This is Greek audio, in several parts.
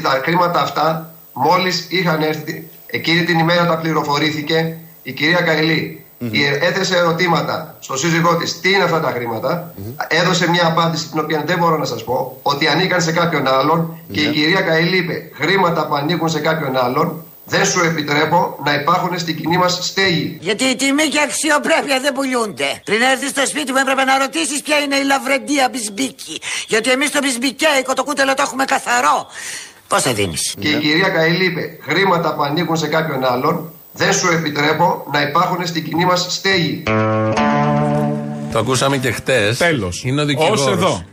βέβαιο είναι ότι τα χρήματα αυτά μόλις είχαν έρθει εκείνη την ημέρα τα πληροφορήθηκε η κυρία Καηλή έθεσε ερωτήματα στο σύζυγό της τι είναι αυτά τα χρηματα Έδωσε μια απάντηση την οποία δεν μπορώ να σας πω ότι ανήκαν σε κάποιον άλλον και η κυρία Καηλή είπε χρήματα που ανήκουν σε κάποιον άλλον δεν σου επιτρέπω να υπάρχουν στην κοινή μας στέγη. Γιατί η τιμή και η αξιοπρέπεια δεν πουλούνται. Πριν έρθεις στο σπίτι μου έπρεπε να ρωτήσεις ποια είναι η λαβρεντία μπισμπίκη. Γιατί εμείς το μπισμπικέικο το κούτελο το έχουμε καθαρό. Πώς θα δίνεις. Και η κυρία Καηλή είπε χρήματα που ανήκουν σε κάποιον άλλον δεν σου επιτρέπω να υπάρχουν στην κοινή μας στέγη. Το ακούσαμε και χτες. Τέλος. Είναι ο δικηγόρος. εδώ.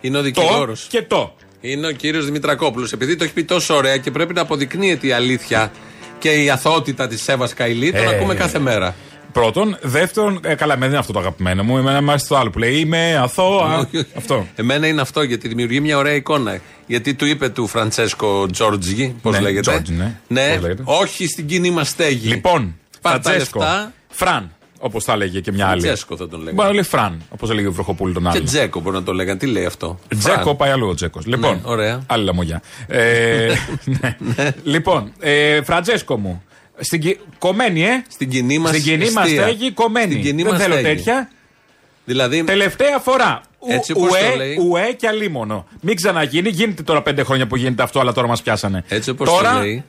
Είναι ο δικηγόρος. Το και το. Είναι ο κύριος Δημητρακόπουλος. Επειδή το έχει πει τόσο ωραία και πρέπει να αποδεικνύεται η αλήθεια και η αθωότητα της Εύα Καηλή, τον Ε, ακούμε κάθε μέρα. Πρώτον. Δεύτερον, ε, καλά, εμένα δεν είναι αυτό το αγαπημένο μου. Εμένα μου αρέσει το άλλο που λέει Είμαι αθώα. αυτό. Εμένα είναι αυτό γιατί δημιουργεί μια ωραία εικόνα. Γιατί του είπε του Φραντσέσκο Τζόρτζι, πώς Ναι, λέγεται. Τζόρτζι, ναι. Πώς λέγεται. όχι στην κοινή μας στέγη. Λοιπόν, Πάρ' τα Φραντζέσκο. λεφτά. Φραν, όπως θα έλεγε και μια άλλη. Φραντσέσκο θα τον λέγανε. Μπορεί να λέει Φραν, όπως έλεγε ο Βροχοπούλου τον Και άλλο. Τζέκο μπορεί να το λέγανε. Τι λέει αυτό; Τζέκο Φραν. πάει αλλού ο Τζέκος. Λοιπόν, Ναι, ωραία. άλλη λαμογιά. Ε, ναι. Λοιπόν, ε, Φραντζέσκο μου. Στην, κυ- κομμένη, ε. Στην κοινή μας Στην κοινή μας στέγη, κομμένη. Στην κοινή Δεν μας θέλω στέγη. τέτοια. Δηλαδή, Τελευταία φορά. Ου- Έτσι όπως το ουέ, λέει. ουέ και αλίμονο. Μην ξαναγίνει. Γίνεται τώρα πέντε χρόνια που γίνεται αυτό, αλλά τώρα μας πιάσανε. έτσι όπως τώρα, το λέει.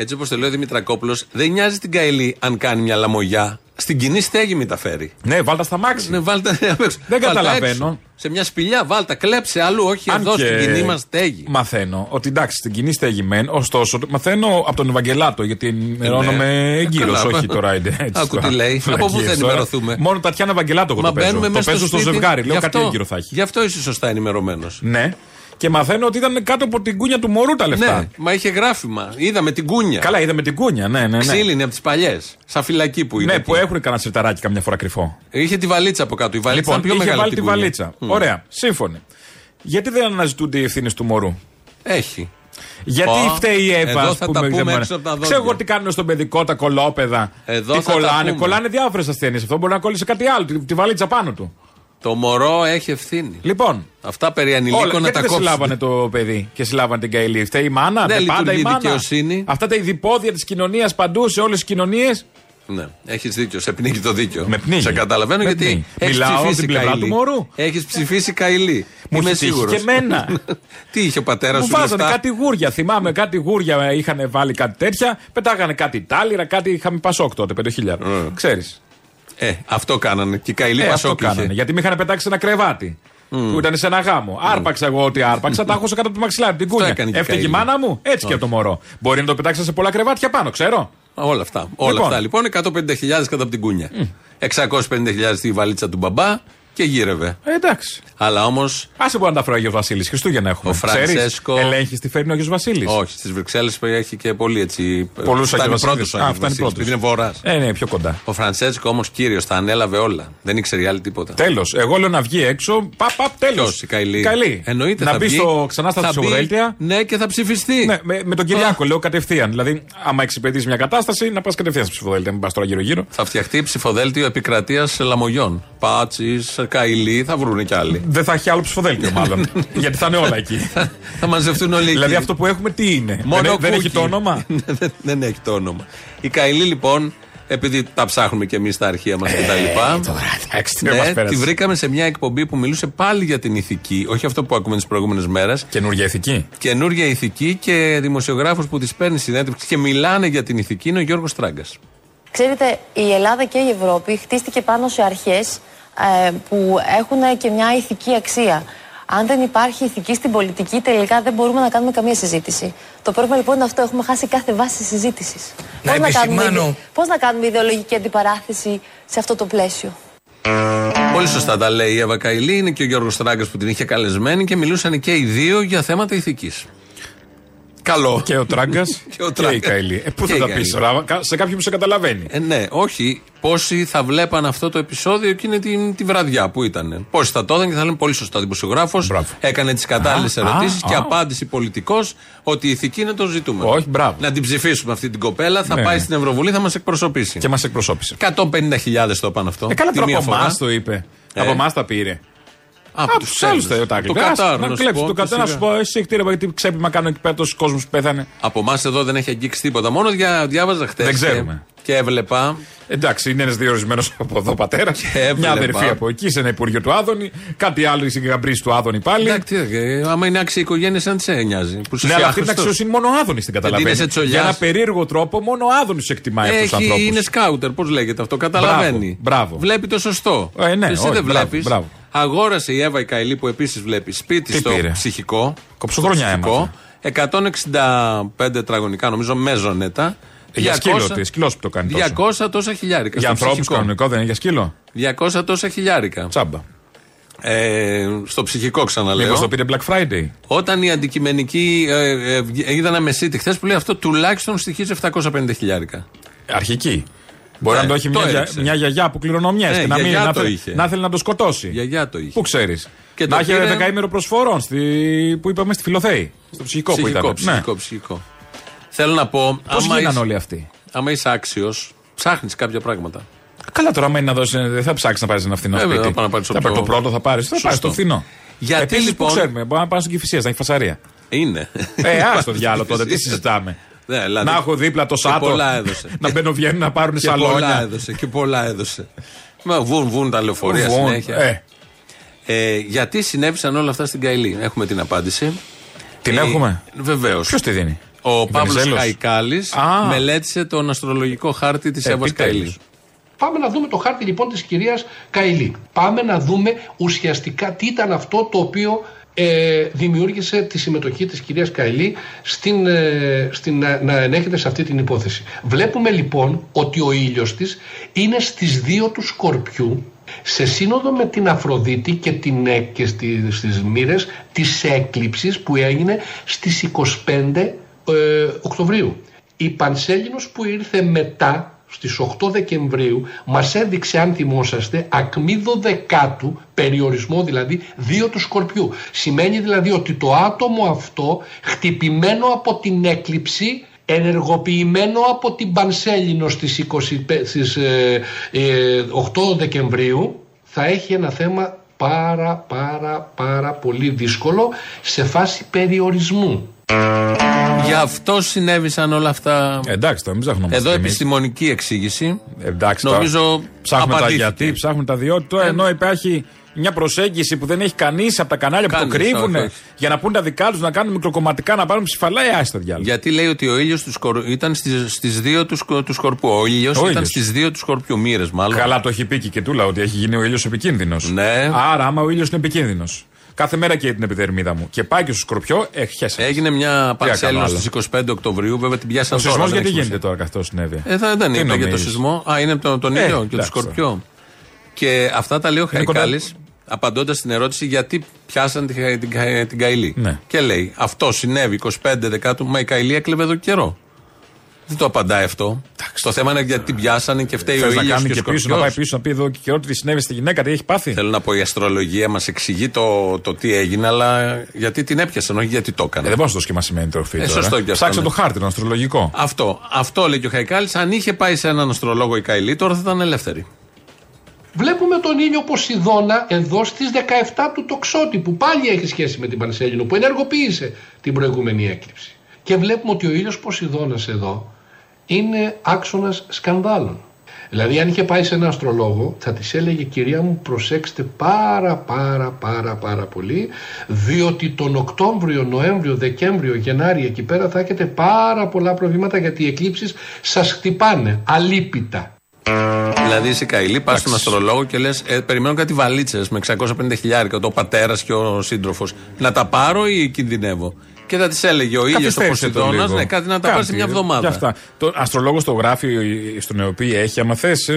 Έτσι όπως το λέει ο Δημητρακόπουλος, δεν νοιάζει την Καηλή αν κάνει μια λαμογιά. Στην κοινή στέγη μην τα φέρει. Ναι, βάλτα στα μάξι. Ναι, βάλτε απ' έξω. Δεν Βάλτε καταλαβαίνω. έξω. Σε μια σπηλιά, βάλτα, κλέψε αλλού, όχι Αν εδώ και στην κοινή μας στέγη. Μαθαίνω ότι εντάξει, στην κοινή στέγη μεν, ωστόσο μαθαίνω από τον Ευαγγελάτο, γιατί ενημερώνομαι Ε, εγκύρω, καλά. όχι τώρα είναι έτσι. Άκου τώρα. τι λέει. Από πού θα Φλακίες τώρα. ενημερωθούμε; Μόνο Τατιάνα Ευαγγελάτο εγώ Μα το παίζω. μπαίνουμε Το μέσα παίζω στο σπίτι. ζευγάρι, λέω Γι' κάτι αυτό- έγκυρο θα έχει. Γι' αυτό είσαι σωστά ενημερωμένος. Ναι. Και μαθαίνω ότι ήταν κάτω από την κούνια του μωρού τα λεφτά. Ναι, μα είχε γράφημα. Είδαμε την κούνια. Καλά, είδαμε την κούνια, ναι, ναι. ναι. Ξύλινη από τις παλιές. Σαν φυλακή που είναι. Ναι, εκεί. που έχουν κανένα σιρταράκι καμιά φορά κρυφό. Είχε τη βαλίτσα από κάτω. Η βαλίτσα Λοιπόν, ήταν πιο είχε μεγάλη. βάλει από τη την κούνια. βαλίτσα. Μμ. Ωραία, σύμφωνοι. Γιατί δεν αναζητούνται οι ευθύνες του μωρού; Έχει. Γιατί Ω, φταίει η Εύα, εδώ ας θα πούμε, τα πούμε ξεμένα. έξω από τα δόντια. Ξέρω εγώ τι κάνουν στον παιδικό τα κολόπεδα. Εδώ τι θα τα κολλάνε. πούμε. Κολλάνε διάφορες ασθένειες. Αυτό μπορεί να κόλλησε κάτι άλλο. Τη, τη βαλίτσα πάνω του. Το μωρό έχει ευθύνη. Λοιπόν. Αυτά περί Όλα, ανηλίκων να γιατί τα δεν κόψουν. συλλάβανε το παιδί και συλλάβανε την Καηλή; Φταίει η μάνα, Δεν δεν πάντα η λειτουργεί μάνα. δικαιοσύνη. Αυτά τα ειδipόδια της κοινωνίας παντού σε όλες τις κοινωνίες. Ναι, έχεις δίκιο. Σε πνίγει το δίκιο. Με πνίγει. Σε καταλαβαίνω Με γιατί. πνίγει. Έχεις Μιλάω ψηφίσει στην πλευρά Καηλή. του μωρού. Έχεις ψηφίσει Καηλή. Μου Είμαι έχει τύχει σίγουρος. και εμένα. Τι είχε ο πατέρας Μου σου βάζανε λεφτά; κάτι γούρια. Θυμάμαι κάτι γούρια είχαν βάλει κάτι τέτοια. Πετάγανε κάτι τάλιρα, κάτι είχαμε πασόκ τότε, 5.000. Ξέρεις. Ε, αυτό κάνανε. Και η Καηλή Ε, αυτό Πασόκ κάνανε. είχε. Γιατί με είχαν πετάξει ένα κρεβάτι. Που ήταν σε ένα γάμο. Άρπαξα εγώ ό,τι άρπαξα, τα έχω κάτω από το μαξιλάρι, την κούνια. έκανε και η Έφταιγε η Καηλή. μάνα μου, έτσι και το μωρό. Μπορεί να το πετάξει σε πολλά κρεβάτια πάνω, ξέρω. Όλα αυτά. Όλα Λοιπόν. αυτά λοιπόν. 150.000 κατά από την κούνια. 650.000 στη βαλίτσα του μπαμπά και γύρευε. Ε, εντάξει. Αλλά όμως. Άσε μπορεί να τα φέρει ο Αγιο Βασίλης. Χριστούγεννα έχουμε. Ο Φραντσέσκο- Ελέγχεις τι φέρνει ο Αγιο Βασίλης. Όχι, στις Βρυξέλλες έχει και πολύ έτσι. Πολλούς φτάνει Αγιο πρώτος Βασίλης. ο Α, Άγιος φτάνει Βασίλης, πρώτος. επειδή είναι βορράς. Ε, ναι, πιο κοντά. Ο Φραντσέσκο όμως κύριος τα ανέλαβε όλα. Δεν ήξερε η άλλη τίποτα. Τέλος. Εγώ λέω να βγει έξω. Παπ, παπ, τέλος. Ποιος, η Καηλή. Εννοείται Να θα μπει βγει, στο, ξανά στα θα μπει, ψηφοδέλτια. Ναι, και θα ψηφιστεί. Ναι, με, με τον Κυριάκο λέω κατευθείαν. Δηλαδή, άμα εξυπηρετήσει μια κατάσταση, να πας κατευθείαν στα ψηφοδέλτια. Μην πας τώρα γύρω-γύρω. Θα φτιαχτεί ψηφοδέλτιο επικρατείας λαμογιών. Πάτσης, Καηλή, θα βρούνε κι άλλοι. Δεν θα έχει άλλο ψηφοδέλτιο, μάλλον. γιατί θα είναι όλα εκεί. θα μαζευτούν όλοι εκεί. δηλαδή, αυτό που έχουμε τι είναι; Μόνο δεν, δεν κούκι. έχει το όνομα; δεν, δεν έχει το όνομα. Η Καηλή λοιπόν, επειδή τα ψάχνουμε κι εμείς στα αρχεία μας κτλ. Εντάξει, τι μας Ναι, πέρασε. τη βρήκαμε σε μια εκπομπή που μιλούσε πάλι για την ηθική, όχι αυτό που ακούμε τις προηγούμενες μέρες. Καινούργια ηθική. Καινούργια ηθική και δημοσιογράφο που τη παίρνει συνέντευξη και μιλάνε για την ηθική είναι ο Γιώργος Τράγκας. Ξέρετε, η Ελλάδα και η Ευρώπη χτίστηκε πάνω σε αρχές ε, που έχουν και μια ηθική αξία. Αν δεν υπάρχει ηθική στην πολιτική, τελικά δεν μπορούμε να κάνουμε καμία συζήτηση. Το πρόβλημα λοιπόν είναι αυτό, έχουμε χάσει κάθε βάση συζήτησης. Να κάνουμε, επισημάνω- πώς να κάνουμε ιδεολογική αντιπαράθεση σε αυτό το πλαίσιο; Πολύ σωστά τα λέει η Εύα Καηλή, είναι και ο Γιώργος Τράγκα που την είχε καλεσμένη και μιλούσαν και οι δύο για θέματα ηθικής. Καλό. Και ο Τράγκας Και ο και, Τράγκα. η Καηλή. Ε, πού Και θα η τα Καηλή. πεις τώρα, κα- σε κάποιον που σε καταλαβαίνει. Ε, ναι, όχι. Πόσοι θα βλέπαν αυτό το επεισόδιο εκείνη τη, τη βραδιά που ήταν. Πόσοι θα το έδωσαν και θα λένε πολύ σωστά. Δημοσιογράφος Μπράβο. έκανε τις κατάλληλες Α, ερωτήσεις α, και α. απάντηση πολιτικός ότι η ηθική είναι το ζητούμενο. Όχι, μπράβο. Να την ψηφίσουμε αυτή την κοπέλα, θα Ναι, πάει ναι. στην Ευρωβουλή, θα μας εκπροσωπήσει. Και μας εκπροσώπησε. 150.000 το είπαν αυτό. Ε, καλά τη τώρα μία από φορά. εμά το είπε. Ε. Από εμά τα πήρε. Από Από τους τους άλλους Έλληνες. τα Το αγγλικά. Κατάρ, να Να σου κλέψεις πω, το και Κατάρ, να σου σιγά. πω εσύ χτύρευα γιατί ξέπλυμα κάνω εκεί πέρα τόσο κόσμος που πέθανε. Από εμάς εδώ δεν έχει αγγίξει τίποτα. Μόνο δια, διάβαζα χτες. Δεν ξέρουμε. Και έβλεπα. Εντάξει, είναι ένας διορισμένος από εδώ πατέρας. έβλεπα. Μια αδερφή από εκεί, σε ένα υπουργείο του Άδωνη. Κάτι άλλο στην γαμπρής του Άδωνη πάλι. Εντάξει, τι, ε, άμα είναι άξια οικογένεια, αν σε νοιάζει. Που Ναι, αλλά αυτή την αξιοσύνη μόνο ο Άδωνης την καταλαβαίνεις. δίνεσαι τσολιάς. Για ένα περίεργο τρόπο, μόνο ο Άδωνης εκτιμάει αυτούς του Έχει, ανθρώπους. είναι σκάουτερ, πώς λέγεται αυτό. Καταλαβαίνει. Μπράβο, μπράβο. Βλέπει το σωστό. Ε, ναι, Εσύ όχι, δεν μπράβο, βλέπεις. Μπράβο. Αγόρασε η Εύα η Καηλή που επίσης βλέπει σπίτι Τι στο πήρε; ψυχικό. Κοψοχρονιά στο ψυχικό, έμαθε. 165 τετραγωνικά νομίζω μέζονετα. Για σκύλο, τι, σκύλο που το κάνει. τόσο. 200 τόσα χιλιάρικα. Για στο ανθρώπους ψυχικό. κανονικό δεν είναι για σκύλο; 200 τόσα χιλιάρικα. Τσάμπα. Ε, στο ψυχικό ξαναλέω. Μήπως το πήρε Black Friday; Όταν η αντικειμενική. Ε, ε, βγ- είδα ένα μεσίτη χθες που λέει αυτό τουλάχιστον στοιχίζει 750 χιλιάρικα. Αρχική. Μπορεί Ναι, να το έχει το μια, για- έριξε. μια γιαγιά που κληρονομιέ Ναι, και να, μην, γιαγιά να, το θέλει- είχε. να θέλει να το σκοτώσει. Η γιαγιά το είχε. Πού ξέρεις. Και Να το είχε πήρε- δεκαήμερο προσφορών στη, που είπαμε στη Φιλοθέη. Στο ψυχικό, που ψυχικό, ήταν. ψυχικό, ψυχικό. Θέλω να πω. Πώς άμα γίνανε είσαι- όλοι αυτοί; Άμα είσαι άξιος, ψάχνεις κάποια πράγματα. Καλά, τώρα, άμα είναι να δώσει, δεν θα ψάξεις να πάρεις ένα φθηνό Ε, βέβαια, σπίτι. θα πάω να πάρεις το θα πάρεις πιο- το πρώτο, θα πάρεις. Θα πάρεις Σωστό. το φθηνό. Γιατί, Επίσης, λοιπόν- που ξέρουμε, μπορεί να πάνε στην Κυφυσία, να έχει φασαρία. Είναι. Ε, α το διάλογο τότε, τι συζητάμε. Ναι, δηλαδή, να έχω δίπλα το και σάτο. πολλά έδωσε. να μπαίνουν βγαίνουν να πάρουν Και πολλά σαλόνια. έδωσε. Και πολλά έδωσε. Μα βουν, βουν τα λεωφορεία Βουν, συνέχεια. ε. Ε, γιατί συνέβησαν όλα αυτά στην Καηλή; Έχουμε την απάντηση. Την Ε, έχουμε; Βεβαίως. Ποιος τη δίνει; Ο Παύλος Βενιζέλος. Χαϊκάλης Α. μελέτησε τον αστρολογικό χάρτη της Εύας Επιτέλους. Καηλή. Πάμε να δούμε το χάρτη λοιπόν της κυρίας Καηλή. Πάμε να δούμε ουσιαστικά τι ήταν αυτό το οποίο ε, δημιούργησε τη συμμετοχή της κυρίας Καηλή στην, ε, στην, να, να ενέχεται σε αυτή την υπόθεση. Βλέπουμε λοιπόν ότι ο ήλιος της είναι στις δύο του Σκορπιού σε σύνοδο με την Αφροδίτη και, την, ε, και στη, στις μοίρες της έκλειψης που έγινε στις 25 ε, Οκτωβρίου. Η Πανσέλινος που ήρθε μετά στις 8 Δεκεμβρίου μας έδειξε αν θυμόσαστε ακμή 12 περιορισμό δηλαδή 2 του Σκορπιού. Σημαίνει δηλαδή ότι το άτομο αυτό χτυπημένο από την έκλειψη ενεργοποιημένο από την Πανσέλινο στις, 25, στις ε, ε, 8 Δεκεμβρίου θα έχει ένα θέμα πάρα πάρα πάρα πολύ δύσκολο σε φάση περιορισμού. Γι' αυτό συνέβησαν όλα αυτά. Ε, Εντάξει, τώρα μην ψάχνουμε. Εδώ επιστημονική εξήγηση. Εντάξει, τώρα Νομίζω ψάχνουμε τα απαντήθηκε. γιατί, ψάχνουμε τα διότι. Τώρα Ε, ενώ υπάρχει μια προσέγγιση που δεν έχει κανείς από τα κανάλια που το Κανείς, κρύβουν όχι, όχι. για να πούν τα δικά τους, να κάνουν μικροκομματικά, να πάρουν ψηφαλά, ε, άστα διάλογο. Γιατί λέει ότι ο ήλιος του σκορ... ήταν στις δύο του, σκο- του σκορπού. Ο ήλιος Ο ήταν ήλιος. στις δύο του σκορπιού, μοίρες μάλλον. Καλά το έχει πει και η Κετούλα ότι έχει γίνει ο ήλιος επικίνδυνος. Ναι. Άρα, άμα ο ήλιος είναι επικίνδυνος. Κάθε μέρα καίει την επιδερμίδα μου. Και πάει και στο σκορπιό, ε, χέσε. Έγινε μια πανσέλινο άλλο. στι 25 Οκτωβρίου, βέβαια την πιάσαν Ο τώρα. σεισμός δεν γιατί έχει γίνεται τώρα καθώ συνέβη. Ε, δεν, δεν Τι είπα για το νομίζεις; σεισμό. Α, είναι τον, τον Ε, ήλιο και το εντάξει σκορπιό. Και αυτά τα λέει ο Είναι κοντά- Χαϊκάλης, απαντώντας στην ερώτηση γιατί πιάσαν την, την, την, την Καηλή. Ναι. Και λέει, αυτό συνέβη 25 Δεκάτου, μα η Καηλή έκλεβε εδώ και καιρό. Δεν το απαντάει αυτό. Το θέμα είναι γιατί την πιάσανε και φταίει ο Θες να ήλιος κάνει και, και ο πίσω, να πάει σκορπιός. πίσω να πει εδώ και καιρό τι συνέβη στη γυναίκα, τι έχει πάθει. Θέλω να πω, η αστρολογία μας εξηγεί το, το τι έγινε, αλλά γιατί την έπιασαν, όχι γιατί το Ε, έκανε. δεν μπορεί να το σχήμα σημαίνει τροφή. Ε, τώρα. σωστό και αυτό, Ψάξε ναι. το χάρτη, τον αστρολογικό. Αυτό, αυτό λέει και ο Χαϊκάλης. Αν είχε πάει σε έναν αστρολόγο η Καηλή, τώρα θα ήταν ελεύθερη. Βλέπουμε τον ήλιο Ποσειδώνα εδώ στις 17 του τοξότη που πάλι έχει σχέση με την Πανσέλινο που ενεργοποίησε την προηγούμενη έκλειψη. Και βλέπουμε ότι ο ήλιος Ποσειδώνας εδώ είναι άξονας σκανδάλων. Δηλαδή αν είχε πάει σε ένα αστρολόγο θα της έλεγε κυρία μου προσέξτε πάρα πάρα πάρα πάρα πολύ διότι τον Οκτώβριο, Νοέμβριο, Δεκέμβριο, Γενάρη εκεί πέρα θα έχετε πάρα πολλά προβλήματα γιατί οι εκλήψεις σας χτυπάνε αλίπητα. Δηλαδή είσαι Καηλή, πας στον αστρολόγο και λες: ε, Περιμένω κάτι βαλίτσες με 650 χιλιάρικα, το πατέρα και ο σύντροφος. Να τα πάρω ή κινδυνεύω; Και θα τη έλεγε ο ήλιος ο Καθυστέρησε το Ποσειδώνας, λίγο. ναι, κάτι να τα πάρει σε μια Κάτι, εβδομάδα. για αυτά. Το αστρολόγος το γράφει στον οποίο έχει, άμα θες,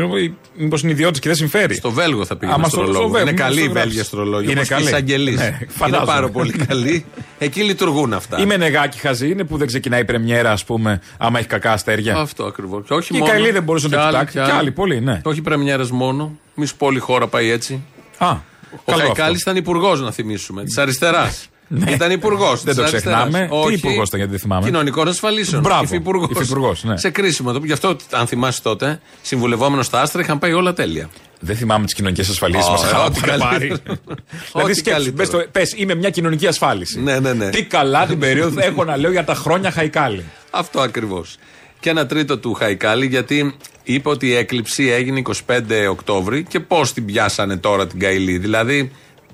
μήπως είναι ιδιώτης και δεν συμφέρει. Στο Βέλγο θα πήγαινε Άμα στο- αστρολόγο. στο Βέλγο, Είναι μήπως καλή το η γράψει. Βέλγια αστρολόγοι. Είναι όπως και οι καλή. εισαγγελείς. Ναι, είναι φαντάζομαι. πάρα πολύ καλή. Εκεί λειτουργούν αυτά. Ή με νεγάκι χαζή είναι που δεν ξεκινάει η πρεμιέρα, ας πούμε, άμα έχει κακά αστέρια. Αυτό ακριβώς. Και όχι Και η μόνο. Καηλή δεν μπορούσε να Κι το άλλοι, κοιτάξει. κι Κι άλλοι. άλλοι, πολλοί, ναι. Και όχι πρεμιέρε μόνο. Μη σου πω όλη η χώρα πάει έτσι. Α, Ο καλό Χαϊκάλης αυτό. ήταν υπουργός, να θυμίσουμε, της αριστεράς. Ήταν υπουργός. Δεν το ξεχνάμε. Τι υπουργός ήταν, γιατί δεν θυμάμαι. Κοινωνικών ασφαλίσεων. Μπράβο. Υφυπουργός. Υφυπουργός, ναι. Σε κρίσιμο. τοπίο. Γι' αυτό, αν θυμάσαι τότε, συμβουλευόμενος στα άστρα είχαν πάει όλα τέλεια. Δεν θυμάμαι τις κοινωνικές ασφαλίσεις μας. Ω, Χαρά ό,τι που είχαν πάρει. καλύτερο. Δηλαδή Ό,τι σκέψου, καλύτερο. πες το- πες είμαι μια κοινωνική ασφάλιση. Ναι, ναι, ναι. Τι καλά την περίοδο έχω να λέω για τα χρόνια Χαϊκάλη. Αυτό ακριβώς. Και ένα τρίτο του Χαϊκάλη, γιατί είπε ότι η έκλειψη έγινε 25 Οκτώβρη και πώς την πιάσανε τώρα την Καηλή. Δηλαδή,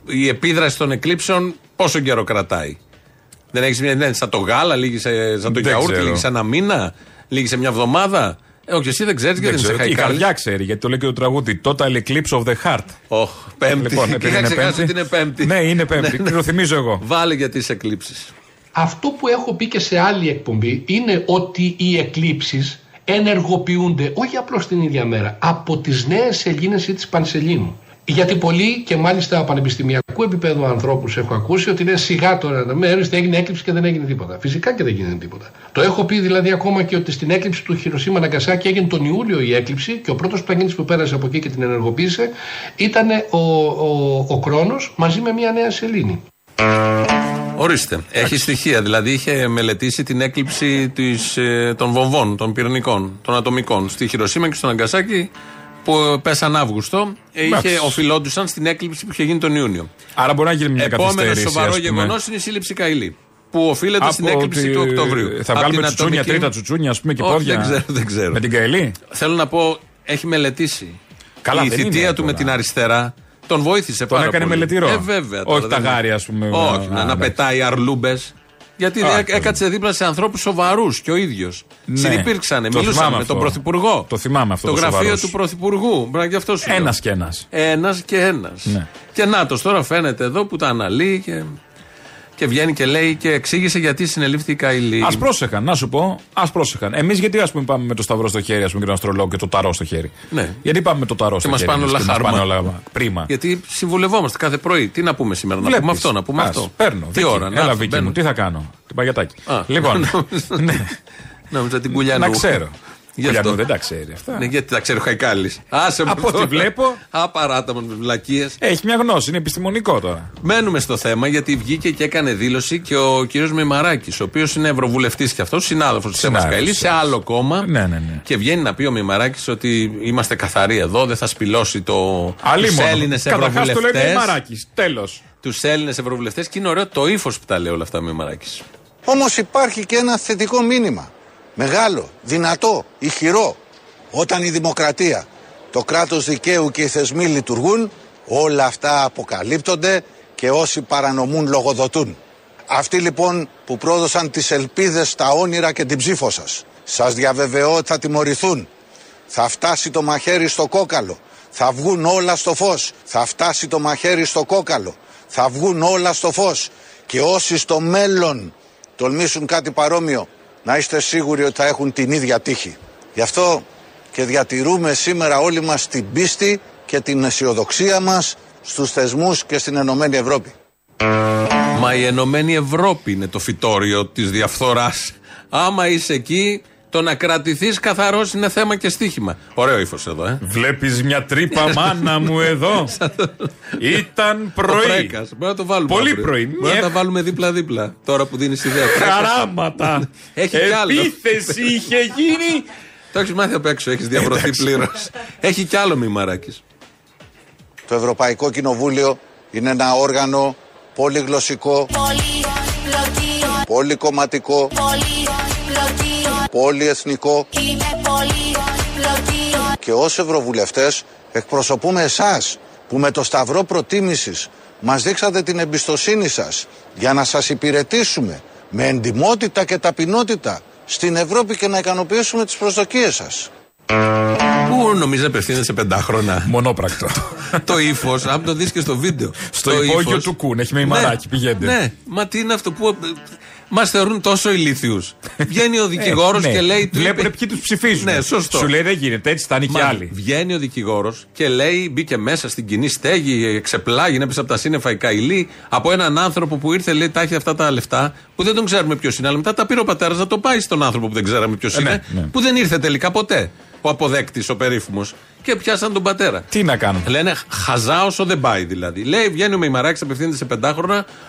η επίδραση των εκλήψεων πόσο καιρό κρατάει; Δεν έχεις μια ιδέα. Σαν το γάλα, λύγησε, σαν το Δεν γιαούρτι, ξέρω. λύγησε ένα μήνα, λύγησε μια εβδομάδα. Ε, όχι, εσύ δεν ξέρεις γιατί Δεν δεν είσαι ξέρω, η Χαϊκάλη. καρδιά ξέρει, γιατί το λέει και το τραγούδι. Total Eclipse of the Heart. Οχ, πέμπτη. Λοιπόν, Και επειδή είχα είναι ξεχάσει πέμπτη. ότι είναι πέμπτη. Ναι, είναι πέμπτη. Ναι, ναι. Το θυμίζω εγώ. Βάλε για τις εκλήψεις. Αυτό που έχω πει και σε άλλη εκπομπή είναι ότι οι εκλήψεις ενεργοποιούνται όχι απλώς την ίδια μέρα, από τις νέες σελήνες ή της Πανσελήνου. Γιατί πολλοί και μάλιστα πανεπιστημιακού επίπεδου ανθρώπους έχω ακούσει ότι είναι σιγά τώρα να με ορίστε, έγινε έκλειψη και δεν έγινε τίποτα. Φυσικά και δεν έγινε τίποτα. Το έχω πει δηλαδή ακόμα και ότι στην έκλειψη του Χειροσύμα Ναγκασάκη έγινε τον Ιούλιο η έκλειψη και ο πρώτος πλανήτης που πέρασε από εκεί και την ενεργοποίησε ήταν ο, ο, ο Κρόνος μαζί με μια νέα σελήνη. Ορίστε. Έχει στοιχεία. Δηλαδή είχε μελετήσει την έκλειψη της, ε, των βομβών, των πυρηνικών, των ατομικών στη Χειροσύμα και στο Ναγκασάκη που πέσαν Αύγουστο. Ε, είχε, Εντάξει. οφειλόντουσαν στην έκλειψη που είχε γίνει τον Ιούνιο. Άρα μπορεί να γίνει μια Επόμενο καθυστέρηση. σοβαρό ας πούμε. γεγονός είναι η σύλληψη Καηλή. Που οφείλεται Από στην έκλειψη ότι του Οκτωβρίου. Θα Απ' βγάλουμε την τσουτσούνια, ατομική- τρίτα τσουτσούνια, ας πούμε και Όχι, πόδια. δεν ξέρω, δεν ξέρω. Με την Καηλή. Θέλω να πω, έχει μελετήσει. Καλά, η δεν θητεία είναι του με τώρα. την αριστερά τον βοήθησε Τον πάρα έκανε πολύ. μελετηρό. Ε, βέβαια. Όχι τώρα, τα δεν- γάρια, ας πούμε, Όχι, α, να, να εντάξει. πετάει αρλούμπες. Γιατί Α, έ- αυτό. έκατσε δίπλα σε ανθρώπους σοβαρούς και ο ίδιος. Ναι. Συνυπήρξανε, Το μιλούσαν θυμάμαι με αυτό. τον Πρωθυπουργό. Το θυμάμαι αυτό Το το γραφείο σοβαρός. του Πρωθυπουργού. Μπράβο, γι' αυτό σου λέω. Ένα και ένας. Ένας και ένας. Ναι. Και να τώρα φαίνεται εδώ που τα αναλύει και, και βγαίνει και λέει και εξήγησε γιατί συνελήφθη η Καηλή. Α πρόσεχαν, να σου πω, ας πρόσεχαν. Εμείς γιατί ας πούμε, πάμε με το σταυρό στο χέρι, ας πούμε, και τον αστρολόγο και το ταρό στο χέρι; Ναι. Γιατί πάμε με το ταρό στο μας χέρι. πάνε εμείς όλα και μας χάρμα. πάνε όλα πρίμα. Γιατί συμβουλευόμαστε κάθε πρωί. Τι να πούμε σήμερα, να Βλέπεις. πούμε αυτό, να πούμε Ας, αυτό. Παίρνω. Τι Βίκυ. ώρα, να Έλα, έρθω, Βίκυ μπαίνω. μου, τι θα κάνω. Την παγιατάκι. Α, Λοιπόν. ναι. Νόμιζα την κουλιανού. Να ξέρω. Γι' Κουλιανού αυτό. δεν τα ξέρει αυτά. Ναι, γιατί τα ξέρει ο Χαϊκάλης. Άσε με Από ό,τι βλέπω. Απαράτα με βλακίες. Έχει μια γνώση, είναι επιστημονικό τώρα. Μένουμε στο θέμα γιατί βγήκε και έκανε δήλωση και ο κύριος Μημαράκης, ο οποίος είναι ευρωβουλευτής και αυτός, συνάδελφος της Έμα Συνάδελφος. Καηλής, σε άλλο κόμμα. Ναι, ναι, ναι. Και βγαίνει να πει ο Μημαράκης ότι είμαστε καθαροί εδώ, δεν θα σπηλώσει το. Αλλή Τους μόνο. Έλληνες Καταρχάς το λέει ευρωβουλευτές. Μαράκη. Τέλος. Τους Έλληνες ευρωβουλευτές και είναι ωραίο το ύφος που τα λέει όλα αυτά ο Μημαράκης. Όμως υπάρχει και ένα θετικό μήνυμα. Μεγάλο, δυνατό, ηχηρό. Όταν η δημοκρατία, το κράτος δικαίου και οι θεσμοί λειτουργούν, όλα αυτά αποκαλύπτονται και όσοι παρανομούν λογοδοτούν. Αυτοί λοιπόν που πρόδωσαν τις ελπίδες, τα όνειρα και την ψήφο σας. Σας διαβεβαιώ ότι θα τιμωρηθούν. Θα φτάσει το μαχαίρι στο κόκαλο. Θα βγουν όλα στο φως. Θα φτάσει το μαχαίρι στο κόκαλο. Θα βγουν όλα στο φως. Και όσοι στο μέλλον τολμήσουν κάτι παρόμοιο, να είστε σίγουροι ότι θα έχουν την ίδια τύχη. Γι' αυτό και διατηρούμε σήμερα όλοι μας την πίστη και την αισιοδοξία μας στους θεσμούς και στην Ενωμένη Ευρώπη. Μα η Ενωμένη Ευρώπη είναι το φυτόριο της διαφθοράς. Άμα είσαι εκεί, το να κρατηθείς καθαρός είναι θέμα και στοίχημα. Ωραίο ύφος εδώ, ε. Βλέπεις μια τρύπα μάνα μου εδώ. Ήταν Ο πρωί. Πρέκας. Μπορεί να το βάλουμε. Πολύ αύριο. πρωί. Μπορεί να Μια- τα βάλουμε δίπλα-δίπλα. Τώρα που δίνεις ιδέα. Πρέκας. Χαράματα. Έχει κι άλλο. Επίθεση είχε γίνει. Το έχεις μάθει απ' έξω, έχεις διαβρωθεί πλήρως. έχει κι άλλο μημαράκι. Το Ευρωπαϊκό Κοινοβούλιο είναι ένα όργανο πολυγλωσσικό, Πολυπλοκή, πολυκομματικό, πολυπλοκή, πολυεθνικό είμαι πολυπλοκή. και ως Ευρωβουλευτές εκπροσωπούμε εσάς που με το Σταυρό Προτίμησης μας δείξατε την εμπιστοσύνη σας για να σας υπηρετήσουμε με εντιμότητα και ταπεινότητα στην Ευρώπη και να ικανοποιήσουμε τις προσδοκίες σας. Πού νομίζεις απευθύνεται σε πεντάχρονα. Μονόπρακτο. το ύφος, αν το δει και στο βίντεο. Στο Το υπόγειο ύφος. του Κουν, έχει με ημαράκι, ναι, πηγαίνετε. Ναι, μα τι είναι αυτό που. Μας θεωρούν τόσο ηλίθιους. Βγαίνει ο δικηγόρος Ε, ναι. και λέει. του Βλέπουν είπε- ποιοι τους ψηφίζουν. Ναι, σωστό. Σου λέει δεν γίνεται, έτσι θα είναι και Μα άλλοι. Βγαίνει ο δικηγόρος και λέει, μπήκε μέσα στην κοινή στέγη, ξεπλάγει, έπεσε από τα σύννεφα η Καηλή, από έναν άνθρωπο που ήρθε, λέει, τα έχει αυτά τα λεφτά, που δεν τον ξέρουμε ποιος είναι, αλλά μετά τα πήρε ο πατέρας να το πάει στον άνθρωπο που δεν ξέραμε ποιος Ε, ναι, είναι, ναι. που δεν ήρθε τελικά ποτέ. Ο αποδέκτης, ο περίφημος. Και πιάσαν τον πατέρα. Τι να κάνουν. Λένε χαζά όσο δεν πάει δηλαδή. Λέει, βγαίνει ο Μημαράκη, απευθύνεται σε πεντάχρονα, η-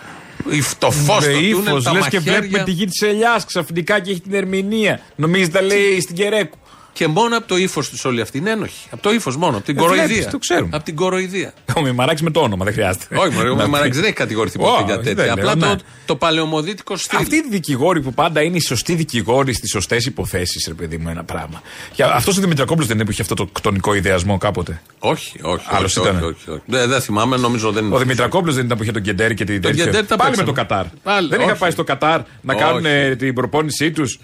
το φω Με του ύφος, τούνελ, τα λες και μαχαίρια. βλέπουμε τη γη της ελιάς ξαφνικά και έχει την ερμηνεία. Νομίζεις τα λέει στην Κερέκου. Και μόνο από το ύφος τους όλοι αυτοί είναι ένοχοι. Από το ύφος μόνο, από την Ε, κοροϊδία. βλέπεις, το ξέρουμε. Από την κοροϊδία. Ο Μημαράκη με το όνομα, δεν χρειάζεται. Όχι, μωρέ, ο Να Μαράκη πει. δεν έχει κατηγορηθεί Όχι, ποτέ για δεν τέτοια. λέω, Απλά ναι. το, το παλαιομοδίτικο στυλ. Αυτοί οι δικηγόροι που πάντα είναι οι σωστοί δικηγόροι στις σωστές υποθέσεις, ρε παιδί μου, ένα πράγμα. Αυτός ο Δημητρακόπουλος δεν είναι που είχε αυτό το κτονικό ιδεασμό κάποτε; Όχι, όχι. Άλλος όχι, ήτανε. όχι, όχι, όχι. Δεν, δεν θυμάμαι, νομίζω δεν είναι. Ο Δημητρακόπουλος δεν ήταν που είχε τον Κεντέρι και την Τον τέτοια. Κεντέρι τα Πάλι με παίξαμε. το Κατάρ. Πάλι, δεν είχα όχι. πάει στο Κατάρ να Όχι. κάνουν ε, την προπόνησή τους.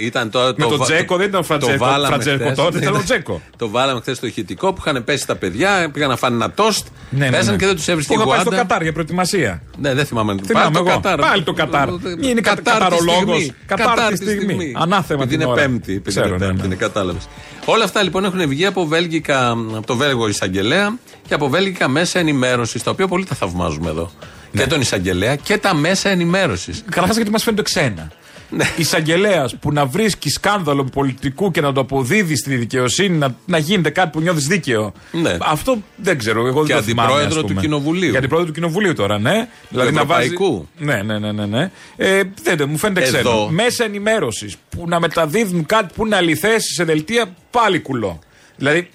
Ήταν το, Με το, τον βα- Τζέκο, δεν ήταν ο Φραντζέκο. το βάλαμε Φραντζέκο χθες. τότε, ήταν ο Τζέκο. Το βάλαμε χθες στο ηχητικό που είχαν πέσει τα παιδιά, πήγαν να φάνε ένα τόστ. Ναι, πέσαν και δεν τους έβρισκε Που η είχα πάει στο γουάντα. Κατάρ για προετοιμασία; Ναι, δεν θυμάμαι. Θυμάμαι Πάλι εγώ. Πάλι το Κατάρ. Είναι κα- καταρολόγος. Κατάρ τη στιγμή. Ανάθεμα Επειδή την είναι ώρα. πέμπτη. επειδή Ξέρω, είναι ναι, πέμπτη, ναι. είναι, κατάλαβες. Όλα αυτά λοιπόν έχουν βγει από, Βέλγικα, από το Βέλγο εισαγγελέα και από Βέλγικα μέσα ενημέρωσης, τα οποία πολύ τα θαυμάζουμε εδώ. Ναι. Και τον εισαγγελέα και τα μέσα ενημέρωσης. Καταρχάς γιατί μας φαίνεται ξένα. Ναι. Εισαγγελέας που να βρίσκει σκάνδαλο πολιτικού και να το αποδίδει στη δικαιοσύνη, να, να γίνεται κάτι που νιώθεις δίκαιο. Ναι. Αυτό δεν ξέρω. Εγώ Και δεν το θυμάμαι. αντιπρόεδρο ας πούμε. του Κοινοβουλίου. Και αντιπρόεδρο του Κοινοβουλίου τώρα, ναι. Δηλαδή να βάζει. Ευρωπαϊκού. Ναι, ναι, ναι. ναι, ναι. Ε, δεν, δεν, μου φαίνεται ξένο. Εδώ. Μέσα ενημέρωσης που να μεταδίδουν κάτι που είναι αληθές σε δελτία πάλι κουλό. Δηλαδή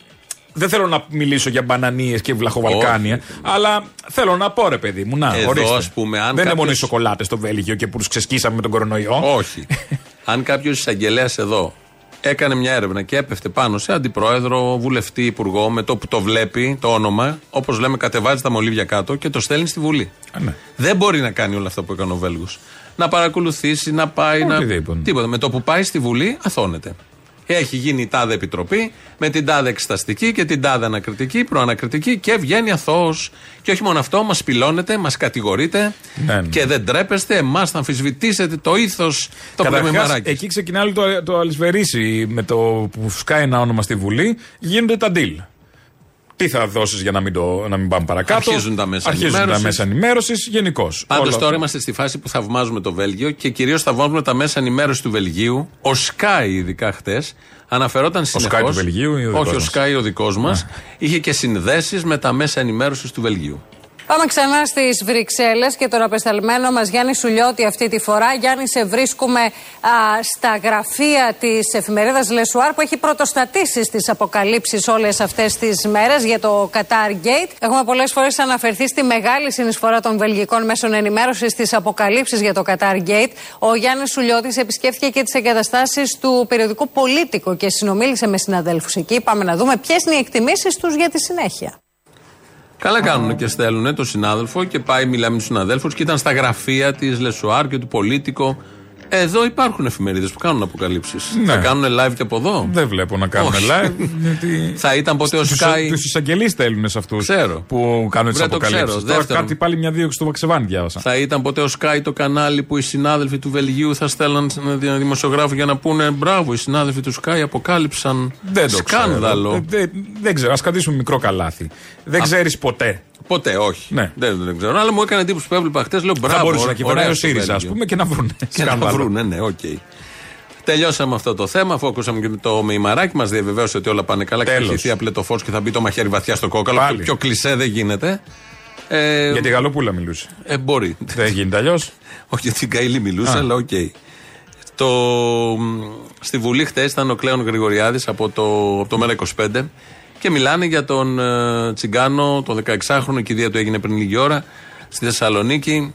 δεν θέλω να μιλήσω για μπανανίες και βλαχοβαλκάνια, αλλά θέλω να πω ρε παιδί μου. Να, Εδώ, ορίστε. ας πούμε, αν δεν είναι κάποιος- μόνο οι σοκολάτες στο Βέλγιο και που τους ξεσκίσαμε με τον κορονοϊό. Όχι. Αν κάποιος εισαγγελέας εδώ έκανε μια έρευνα και έπεφτε πάνω σε αντιπρόεδρο, βουλευτή, υπουργό, με το που το βλέπει το όνομα, όπως λέμε, κατεβάζει τα μολύβια κάτω και το στέλνει στη Βουλή. Α, ναι. Δεν μπορεί να κάνει όλα αυτά που έκανε ο Βέλγος. Να παρακολουθήσει, να πάει. Να... Οτιδήποτε. Τίποτα. Με το που πάει στη Βουλή, αθώνεται. Έχει γίνει η τάδε επιτροπή με την τάδε εξεταστική και την τάδε ανακριτική, προανακριτική και βγαίνει αθώος. Και όχι μόνο αυτό, μας πυλώνετε, μας κατηγορείτε Ναι, ναι. και δεν τρέπεστε εμάς να αμφισβητήσετε το ήθος το Καταρχάς, πλεμμαράκι. εκεί ξεκινάει όλο το, το αλυσβερίσι με το που σκάει ένα όνομα στη Βουλή, γίνονται τα deal. Τι θα δώσεις για να μην, το, να μην πάμε παρακάτω; Αρχίζουν τα μέσα Αρχίζουν ενημέρωσης. τα μέσα ενημέρωσης γενικώς. Πάντως τώρα είμαστε στη φάση που θαυμάζουμε το Βέλγιο και κυρίως θαυμάζουμε τα μέσα ενημέρωσης του Βελγίου. Ο Sky, ειδικά χτες, αναφερόταν συνεχώ. Sky του Βελγίου ή ο Όχι, ο δικός μας; Sky ο δικός μας. Είχε και συνδέσεις με τα μέσα ενημέρωσης του Βελγίου. Πάμε ξανά στις Βρυξέλλες και τον απεσταλμένο μας Γιάννη Σουλιώτη αυτή τη φορά. Γιάννη, σε βρίσκουμε α, στα γραφεία της εφημερίδας Λεσουάρ που έχει πρωτοστατήσεις στις αποκαλύψεις όλες αυτές τις μέρες για το Qatar Gate. Έχουμε πολλές φορές αναφερθεί στη μεγάλη συνεισφορά των βελγικών μέσων ενημέρωσης στις αποκαλύψεις για το Qatar Gate. Ο Γιάννης Σουλιώτης επισκέφθηκε και τις εγκαταστάσεις του περιοδικού Politico και συνομίλησε με συναδέλφους εκεί. Πάμε να δούμε ποιες είναι οι εκτιμήσεις τους για τη συνέχεια. Καλά κάνουν και στέλνουν το συνάδελφο και πάει, μιλάει με τους συναδέλφους και ήταν στα γραφεία της Le Soir και του Politico. Εδώ υπάρχουν εφημερίδες που κάνουν αποκαλύψεις. Ναι. Θα κάνουν live και από εδώ; Δεν βλέπω να κάνουν Όχι. live. Γιατί... Θα ήταν ποτέ ο Του ΣΚΑΪ; εισαγγελείς στέλνουν σε αυτούς Ξέρω. που κάνουν τις Βρε, το ξέρω. αποκαλύψεις. Τώρα Δεύτερον. κάτι πάλι μια δίωξη του Βαξεβάνη διάβασα. Θα ήταν ποτέ ο ΣΚΑΪ το κανάλι που οι συνάδελφοι του Βελγίου θα στέλναν σε ένα δημοσιογράφο για να πούνε μπράβο, οι συνάδελφοι του ΣΚΑΪ αποκάλυψαν Δεν το σκάνδαλο. ξέρω. Ε, δεν- δεν ξέρω. Ας κρατήσουμε μικρό καλάθι. Δεν ξέρεις ποτέ. Ποτέ, όχι. Ναι. Δεν, δεν ξέρω. Αλλά μου έκανε εντύπωση που έβλεπα χτες. Λέω μπράβο. θα μπορούσε να ωραία κυβερνάει ο στο ΣΥΡΙΖΑ, ας Βέλγιο. πούμε, και να βρουν. Και να βρουν, ναι, ναι, οκ. Τελειώσαμε αυτό το θέμα, αφού ακούσαμε και το Μεϊμαράκι, μας διαβεβαίωσε ότι όλα πάνε καλά και θα Τέλος. χυθεί άπλετο φως και θα μπει το μαχαίρι βαθιά στο κόκαλο. Πάλι. Πιο, πιο κλισέ δεν γίνεται. Ε, Για τη Γαλοπούλα μιλούσε. ε, μπορεί. Δεν γίνεται αλλιώς. Όχι για την Καηλή μιλούσα, Α. αλλά οκ. Το, μ, στη Βουλή χθες ήταν ο Κλέων Γρηγοριάδης από το, από το Μέρα 25 και μιλάνε για τον ε, Τσιγκάνο, το 16χρονο, η κηδεία του έγινε πριν λίγη ώρα στη Θεσσαλονίκη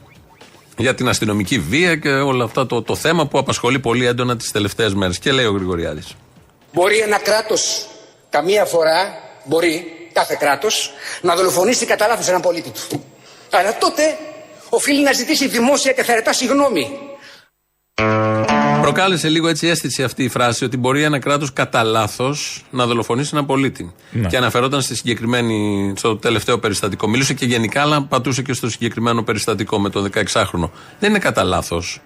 για την αστυνομική βία και όλα αυτά το, το θέμα που απασχολεί πολύ έντονα τις τελευταίες μέρες. Και λέει ο Γρηγοριάδης. Μπορεί ένα κράτος καμία φορά, μπορεί κάθε κράτος, να δολοφονήσει κατά λάθος έναν πολίτη του. Αλλά τότε οφείλει να ζητήσει δημόσια και θερετά συγγνώμη. Προκάλεσε λίγο έτσι αίσθηση αυτή η φράση ότι μπορεί ένα κράτος κατά λάθος να δολοφονήσει έναν πολίτη. Ναι. Και αναφερόταν στη συγκεκριμένη, στο τελευταίο περιστατικό. Μιλούσε και γενικά, αλλά πατούσε και στο συγκεκριμένο περιστατικό με το 16χρονο. Δεν είναι κατά λάθος.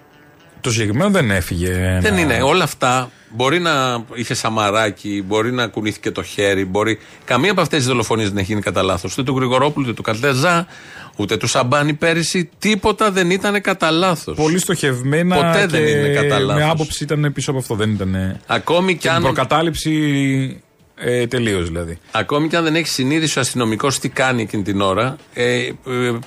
Το συγκεκριμένο δεν έφυγε. Δεν ένα- είναι. Όλα αυτά μπορεί να είχε σαμαράκι, μπορεί να κουνήθηκε το χέρι, μπορεί. Καμία από αυτές τις δολοφονίες δεν έχει γίνει κατά λάθος. Ούτε του Γρηγορόπουλου, ούτε του Καλτεζά, ούτε του Σαμπάνη πέρυσι. Τίποτα δεν ήταν κατά λάθος. Πολύ στοχευμένα. Ποτέ και δεν είναι κατά λάθος. Με άποψη ήταν πίσω από αυτό. Δεν ήταν. Ακόμη κι Και την αν. προκατάληψη ε, τελείως δηλαδή. Ακόμη και αν δεν έχει συνείδηση ο αστυνομικός τι κάνει εκείνη την ώρα, ε, ε,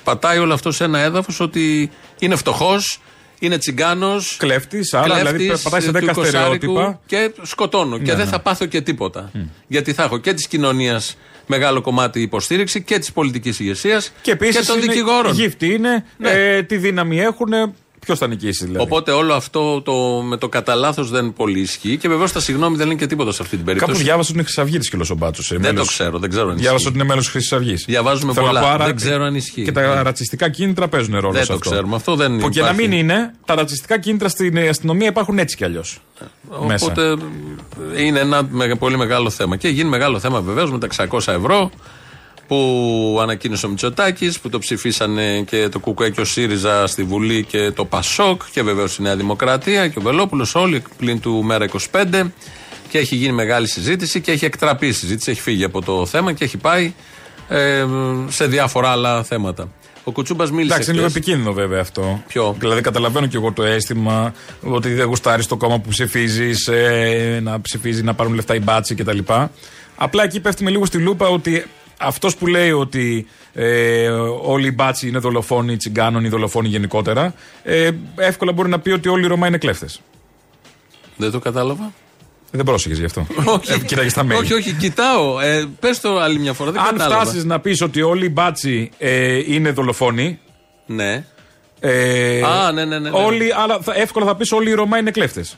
πατάει όλο αυτό σε ένα έδαφος ότι είναι φτωχός, είναι τσιγκάνος. Κλέφτης, άρα δηλαδή πατάει σε 10 στερεότυπα. Και σκοτώνω. και Ναι, δεν ναι. θα πάθω και τίποτα. Γιατί θα έχω και της κοινωνίας μεγάλο κομμάτι υποστήριξη και της πολιτικής ηγεσίας Και επίσης των δικηγόρων. Γύφτη είναι, Ναι. ε, τι δύναμη έχουν, ποιος θα νικήσει δηλαδή; Οπότε όλο αυτό το, με το κατά λάθος δεν πολύ ισχύει και βεβαίως τα συγγνώμη δεν λένε και τίποτα σε αυτή την περίπτωση. Κάπου διάβασα ότι είναι Χρυσαυγήτη κιόλα ο Μπάτσο. Δεν το ξέρω, δεν ξέρω αν Διάβασα ισχύει. ότι είναι μέλο Χρυσής Αυγής. Διαβάζουμε πολλά. Δεν ξέρω αν ισχύει. Και τα ρατσιστικά κίνητρα παίζουν ρόλο Δεν σε το αυτό. ξέρουμε. Αυτό δεν Που και να υπάρχει. μην είναι, τα ρατσιστικά κίνητρα στην αστυνομία υπάρχουν έτσι κι αλλιώς. Μέσα. Οπότε είναι ένα με- πολύ μεγάλο θέμα. Και γίνει μεγάλο θέμα βεβαίως με τα 600 ευρώ που ανακοίνωσε ο Μητσοτάκης, που το ψηφίσανε και το ΚΚΕ και ο ΣΥΡΙΖΑ στη Βουλή και το ΠΑΣΟΚ και βεβαίως η Νέα Δημοκρατία και ο Βελόπουλος, όλοι πλην του Μέρα 25. Και έχει γίνει μεγάλη συζήτηση και έχει εκτραπεί η συζήτηση, έχει φύγει από το θέμα και έχει πάει ε, σε διάφορα άλλα θέματα. Ο Κουτσούμπας μίλησε. Εντάξει, είναι λίγο χθες. επικίνδυνο βέβαια αυτό. Ποιο; Δηλαδή, καταλαβαίνω και εγώ το αίσθημα ότι δεν γουστάρεις το κόμμα που ψηφίζεις, ε, να ψηφίζει, να πάρουν λεφτά οι μπάτσι κτλ. Απλά εκεί πέφτουμε λίγο στη λούπα ότι αυτός που λέει ότι ε, όλοι οι μπάτσι είναι δολοφόνοι τσιγκάνων ή δολοφόνοι γενικότερα, ε, εύκολα μπορεί να πει ότι όλοι οι Ρωμά είναι κλέφτες. Δεν το κατάλαβα. Δεν πρόσεχες γι' αυτό. όχι, Ε, κοίταγες τα mail. όχι, όχι, κοιτάω. Ε, Πες το άλλη μια φορά. Δεν Αν κατάλαβα. φτάσεις να πεις ότι όλοι οι μπάτσι ε, είναι δολοφόνοι. Ναι. Ε, Α, ναι, ναι, ναι, ναι. Όλοι, αλλά θα, εύκολα θα πεις όλοι οι Ρωμά είναι κλέφτες.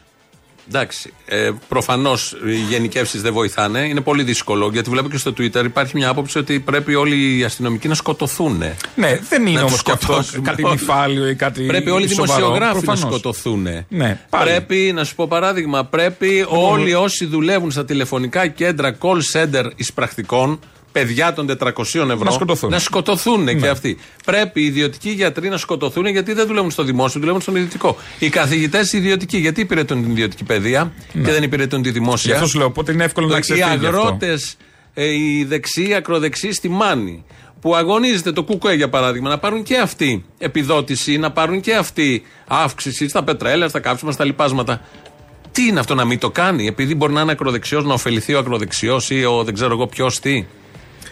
Εντάξει. Ε, Προφανώς οι γενικεύσεις δεν βοηθάνε. Είναι πολύ δύσκολο γιατί βλέπω και στο Twitter υπάρχει μια άποψη ότι πρέπει όλοι οι αστυνομικοί να σκοτωθούν. Ναι, δεν είναι Να όμως τους και αυτός σκοτώσουμε. κάτι νυφάλιο ή κάτι. Πρέπει όλοι οι σοβαρό. δημοσιογράφοι να Προφανώς. σκοτωθούν. Ναι, πάλι. Πρέπει, να σου πω παράδειγμα, πρέπει όλοι όσοι δουλεύουν στα τηλεφωνικά κέντρα call center εισπρακτικών, παιδιά των 400 ευρώ, Να σκοτωθούν. να σκοτωθούν και Ναι. αυτοί. Πρέπει οι ιδιωτικοί γιατροί να σκοτωθούν γιατί δεν δουλεύουν στο δημόσιο, δουλεύουν στον ιδιωτικό. Οι καθηγητές ιδιωτικοί, γιατί υπηρετούν την ιδιωτική παιδεία και δεν υπηρετούν τη δημόσια. Ναι. Γι' αυτό σου λέω, οπότε είναι εύκολο να οι ξεφύγει. αυτό. αγρότες, οι δεξιοί, οι ακροδεξιοί στη Μάνη, που αγωνίζεται το ΚΚΕ για παράδειγμα, να πάρουν και αυτοί επιδότηση, να πάρουν και αυτοί αύξηση στα πετρέλαια, στα κάψιμα, στα λοιπάσματα. Τι είναι αυτό να μην το κάνει, επειδή μπορεί να είναι ακροδεξιός, να ωφεληθεί ο ακροδεξιός ή ο δεν ξέρω εγώ ποιος τι.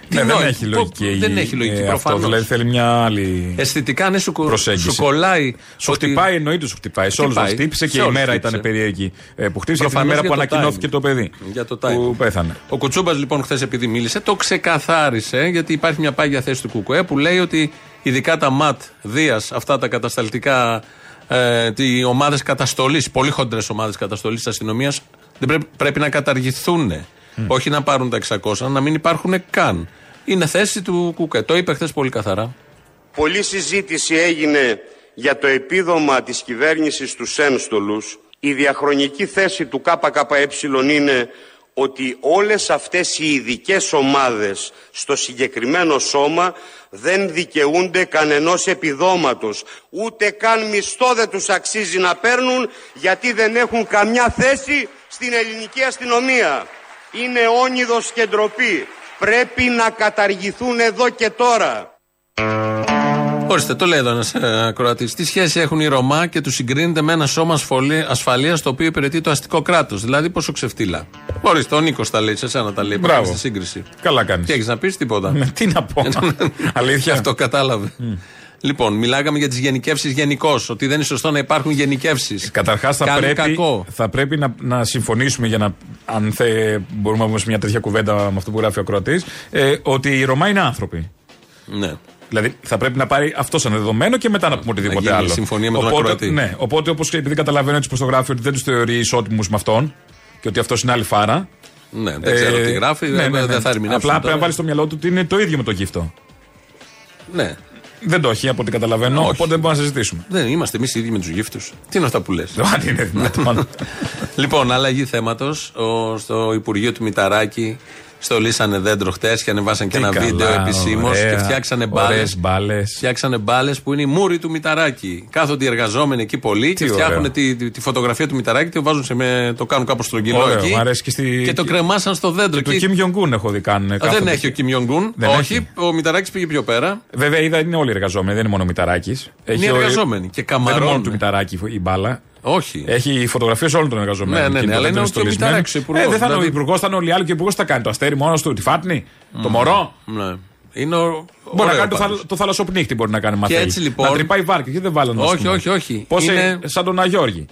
Ναι, Τι δεν νόημα- έχει λογική. Δεν έχει λογική ε, αυτός προφανώς. δηλαδή θέλει μια άλλη. Αισθητικά ναι, σου, κο- Προσέγγιση. σου κολλάει. Σου ότι- χτυπάει, εννοείται σου χτυπάει. Σε όλους μας Χτυπάει. χτύπησε και Σε η όλους μέρα χτύπησε. ήταν περίεργη ε, που χτύπησε. Γιατί την Προφανώς μέρα για που το ανακοινώθηκε timing. το παιδί. Για το Που timing. πέθανε. Ο Κουτσούμπας λοιπόν χθες επειδή μίλησε, το ξεκαθάρισε γιατί υπάρχει μια πάγια θέση του ΚΚΕ που λέει ότι ειδικά τα ΜΑΤ, Δίας, αυτά τα κατασταλτικά, ε, οι ομάδες καταστολής, πολύ χοντρές ομάδες καταστολής της αστυνομίας, δεν πρέπει, πρέπει να καταργηθούν. Όχι να πάρουν τα 600, να μην υπάρχουν καν. Είναι θέση του ΚΚΕ. Το είπε χθες πολύ καθαρά. Πολλή συζήτηση έγινε για το επίδομα της κυβέρνησης του ένστολους. Η διαχρονική θέση του ΚΚΕ είναι ότι όλες αυτές οι ειδικές ομάδες στο συγκεκριμένο σώμα δεν δικαιούνται κανενός επιδόματος. Ούτε καν μισθό δεν τους αξίζει να παίρνουν γιατί δεν έχουν καμιά θέση στην ελληνική αστυνομία. Είναι όνειδος και ντροπή. Πρέπει να καταργηθούν εδώ και τώρα. Ορίστε, το λέει εδώ ένας ακροατής. Τι σχέση έχουν οι Ρωμά και τους συγκρίνεται με ένα σώμα ασφαλείας το οποίο υπηρετεί το αστικό κράτος. Δηλαδή, πόσο ξεφτύλα. Ορίστε, ο Νίκος τα λέει, σε εσένα τα λέει. Μπράβο. Μπράβο. Στη σύγκριση. Καλά κάνεις. Τι έχεις να πεις, τίποτα. Ναι, τι να πω. Αλήθεια. Αυτό κατάλαβε. Λοιπόν, μιλάγαμε για τις γενικεύσεις γενικώς. Ότι δεν είναι σωστό να υπάρχουν γενικεύσεις. Καταρχάς θα, Κάνουν πρέπει, κακό. θα πρέπει να, να συμφωνήσουμε για να. Αν θε, μπορούμε να πούμε σε μια τέτοια κουβέντα με αυτό που γράφει ο ακροατής. Ε, ότι οι Ρωμά είναι άνθρωποι. Ναι. Δηλαδή θα πρέπει να πάρει αυτός σαν δεδομένο και μετά να πούμε οτιδήποτε γίνει άλλο. συμφωνία με τον οπότε, ακροατή. Ναι, οπότε όπως επειδή καταλαβαίνω έτσι πώ το γράφει ότι δεν τους θεωρεί ισότιμους με αυτόν και ότι αυτός είναι άλλη φάρα. Ναι, δεν ξέρω Ε, τι γράφει. ναι, ναι, ναι. Δεν θα ερμηνεύσω. Απλά πρέπει να βάλει στο μυαλό του ότι είναι το ίδιο με το γύφτο. Ναι. Δεν το έχει από ό,τι καταλαβαίνω, Όχι. οπότε δεν μπορούμε να συζητήσουμε. Δεν είμαστε εμείς οι ίδιοι με τους γύφτους. Τι είναι αυτά που λες; Αν είναι δυνατόν. Λοιπόν, αλλαγή θέματος. Στο Υπουργείο του Μηταράκη στολίσανε δέντρο χτες και ανεβάσαν και Τι ένα καλά, βίντεο επισήμως ωραία, και φτιάξανε μπάλες. ωραίες μπάλες. Φτιάξανε μπάλες που είναι η μούρη του Μηταράκη. Κάθονται οι εργαζόμενοι εκεί πολλοί και Τι φτιάχνουν ωραίο. τη, τη, τη φωτογραφία του Μηταράκη και το βάζουν σε με, το κάνουν κάπως στρογγυλό Ωραίο, εκεί. μ' αρέσει και στη- και το κρεμάσαν στο δέντρο. Το εκεί. Kim Jong-un έχω δει κάνουν. Α, κάθονται δεν έχει ο εκεί. Κιμ Ιονγκούν. Δεν Όχι, έχει. ο Μηταράκης πήγε πιο πέρα. Βέβαια είδα είναι όλοι εργαζόμενοι, δεν είναι μόνο ο Μηταράκης. Είναι εργαζόμενοι και Δεν είναι μόνο καμαρώνουν. του Μηταράκη η μπάλα. Όχι. Έχει φωτογραφίες όλων των εργαζομένων. Ναι, ναι, εκεί ναι, που αλλά δεν είναι είναι και ο στολισμένοι. Μηταράκης ο υπουργός, Ε, δεν θα είναι ο δηλαδή. υπουργός, θα είναι όλοι οι άλλοι και ο υπουργός θα κάνει. Το αστέρι μόνος του, τη φάτνη, το μωρό. Ναι. Είναι ο, Μπορεί να ωραίος κάνει το, πάντως. θαλ, το θαλασσοπνίχτη μπορεί να κάνει μα Και θέλει. έτσι, λοιπόν- Να τρυπάει βάρκα. Γιατί δεν βάλανε. ας Όχι, πούμε. όχι, όχι. Πώς Είναι- είναι σαν τον Αγιώργη.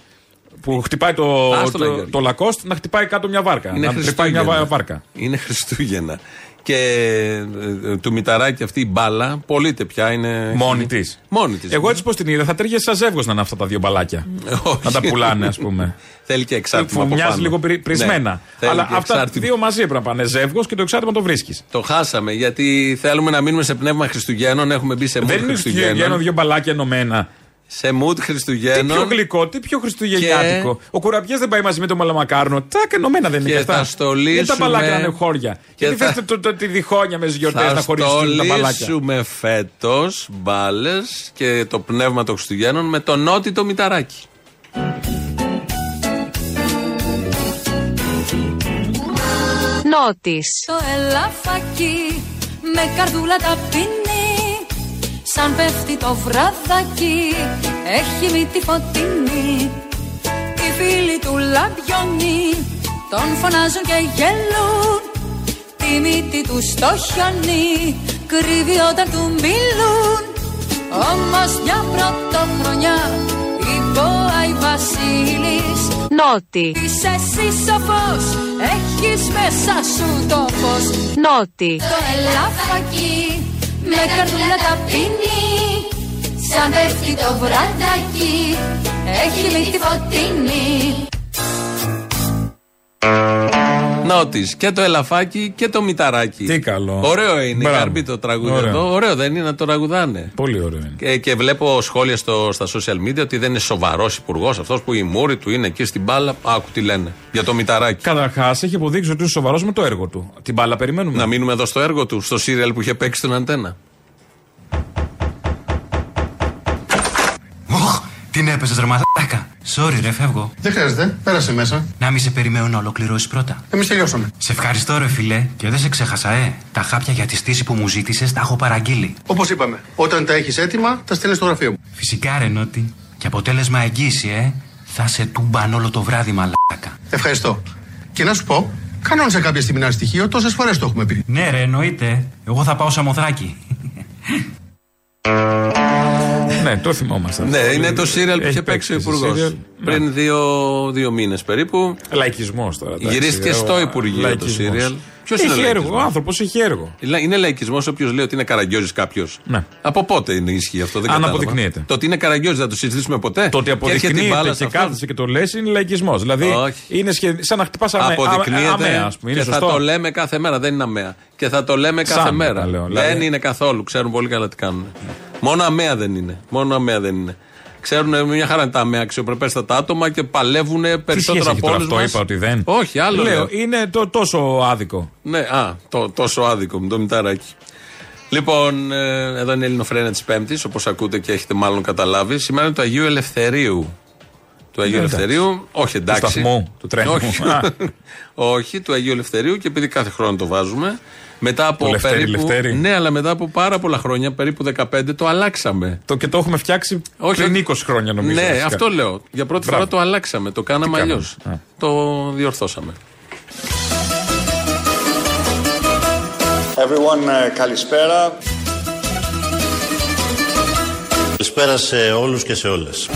Που χτυπάει το, Α, στον το, Αγιώργη. το Λακόστ να χτυπάει κάτω μια βάρκα. Είναι να τρυπάει μια Χριστούγεννα. βα- βάρκα. Είναι Χριστούγεννα. Και ε, ε, του Μηταράκη αυτή η μπάλα πωλείται πια. Είναι... Μόνη της. Μόνη της. Εγώ έτσι πώ την είδα, θα τέργε σαν ζεύγος να είναι αυτά τα δύο μπαλάκια. Όχι. να τα πουλάνε, ας πούμε. Θέλει και εξάρτημα. Που από μοιάζει πάνω. λίγο πρι- πρισμένα. Ναι, θέλει Αλλά και αυτά εξάρτημα. δύο μαζί πρέπει να πάνε. Ζεύγος και το εξάρτημα το βρίσκεις. Το χάσαμε γιατί θέλουμε να μείνουμε σε πνεύμα Χριστουγέννων. Έχουμε μπει σε mood Δεν είναι Χριστουγέννων, Χριστουγέννων. δύο μπαλάκια ενωμένα. Σε mood Τι Χριστουγέννων. πιο γλυκό, τι πιο χριστουγεννιάτικο. Ο κουραμπιέ δεν πάει μαζί με το μαλαμακάρνο. Τάκ, ενωμένα δεν είναι Και και αυτά. θα στολίσουμε- Γιατί τα μπαλάκια να είναι χώρια. και Γιατί θα- θες το- το- τη διχόνια με τις γιορτές Θα να χωριστούν τα μπαλάκια. στολίσουμε φέτος μπάλες και το πνεύμα των Χριστουγέννων με το νότι το μηταράκι. Νότης. Το ελαφάκι με καρδούλα ταπεινή Σαν πέφτει το βραδάκι έχει μύτη φωτεινή. Οι φίλοι του λαμπιονί τον φωνάζουν και γελούν. Τη μύτη του στο χιονί κρύβει όταν του μιλούν. Όμως μια πρωτοχρονιά η Μπόα η Βασίλης. Νότι. Είσαι εσύ σοφός, έχεις μέσα σου το φως. Νότι. Το ελαφάκι με καρδούλα ταπεινή Σαν πέφτει το βραδάκι, έχει μύτη φωτεινή Νότι και το ελαφάκι και το μηταράκι. Τι καλό. Ωραίο είναι. Μπράβο. Η καρμπή το τραγούδι Ωραίο. εδώ. Ωραίο δεν είναι να το τραγουδάνε. Πολύ ωραίο είναι. Και, και βλέπω σχόλια στο, στα social media ότι δεν είναι σοβαρός υπουργός αυτός που η μούρη του είναι εκεί στην μπάλα. Άκου τι λένε για το μηταράκι. Καταρχάς, έχει αποδείξει ότι είναι σοβαρός με το έργο του. Την μπάλα περιμένουμε. Να μείνουμε εδώ στο έργο του, στο σύριαλ που είχε παίξει στον αντένα. Οχ, την έπεσε ρε μαλάκα. Sorry, ρε, φεύγω. Δεν χρειάζεται, πέρασε μέσα. Να μην σε περιμένω να ολοκληρώσεις πρώτα. Εμείς τελειώσαμε. Σε ευχαριστώ, ρε φιλέ, και δεν σε ξέχασα, ε. Τα χάπια για τη στήση που μου ζήτησες τα έχω παραγγείλει. Όπως είπαμε, όταν τα έχεις έτοιμα, τα στέλνεις στο γραφείο μου. Φυσικά, ρε Νότι. Και αποτέλεσμα εγγύηση, ε. Θα σε τούμπαν όλο το βράδυ, μαλάκα. Ευχαριστώ. Και να σου πω, κανόνισα κάποια στιγμή ένα στοιχείο, τόσες φορές το έχουμε πει. Ναι, ρε, εννοείται. Εγώ θα πάω σαμοθράκι. Ναι, το θυμόμαστε. Ναι, αυτό. είναι το σύριαλ που Έχει είχε παίξει ο σε υπουργός. σύριαλ. Πριν Ναι. δύο, δύο μήνες περίπου. Λαϊκισμός τώρα. εντάξει. Γυρίστηκε Ε, στο ο- Υπουργείο το λαϊκισμός. σύριαλ. Ποιος είναι Έχει έργο. Ο λαϊκισμό. άνθρωπος έχει έργο. Είναι λαϊκισμός όποιος λέει ότι είναι καραγκιόζης κάποιος. Ναι. Από πότε είναι ισχύει αυτό, δεν Αν κατάλαβα. αποδεικνύεται. Το ότι είναι καραγκιόζης θα το συζητήσουμε ποτέ. Το ότι Και έρχεται η αποδεικνύεται μπάλα και, σε αυτόν. κάθεσαι και το λες είναι λαϊκισμός. Δηλαδή Όχι. είναι σχε... σαν να χτυπά αμέ... Αποδεικνύεται αμαία, ας πούμε. Είναι και θα σωστό. το λέμε κάθε μέρα, δεν είναι αμαία. Και θα το λέμε κάθε Σαν, μέρα. τα λέω, δεν δηλαδή. είναι καθόλου, ξέρουν πολύ καλά τι κάνουν. Μόνο αμαία δεν είναι. Μόνο αμαία δεν είναι. Ξέρουν μια χαρά είναι τα αμαία αξιοπρεπέστατα άτομα και παλεύουν Τι περισσότερο σχέση έχει από τώρα όλους αυτό, είπα ότι δεν. Όχι, άλλο Λέω, λέω. είναι το, τόσο άδικο. Ναι, α, το, τόσο άδικο με το μηταράκι. Λοιπόν, ε, εδώ είναι η Ελληνοφρένια της Πέμπτης, όπως ακούτε και έχετε μάλλον καταλάβει. Σήμερα είναι του Αγίου Ελευθερίου. Του Αγίου Ναι, εντάξει. Ελευθερίου, όχι εντάξει. Του σταθμού, του τρένου. Όχι, Α. όχι, του Αγίου Ελευθερίου και επειδή κάθε χρόνο το βάζουμε. Μετά από Το Λευτέρι, περίπου. Λευτέρι. Ναι, αλλά μετά από πάρα πολλά χρόνια, περίπου 15, το αλλάξαμε. Το, και το έχουμε φτιάξει Όχι, πριν όχι. 20 χρόνια νομίζω. Ναι, βασικά. αυτό λέω. Για πρώτη Μπράβο. φορά το αλλάξαμε. Το κάναμε Τι αλλιώς. κάναμε. Α. Το διορθώσαμε. Everyone, ε, καλησπέρα. Καλησπέρα σε όλους και σε όλες.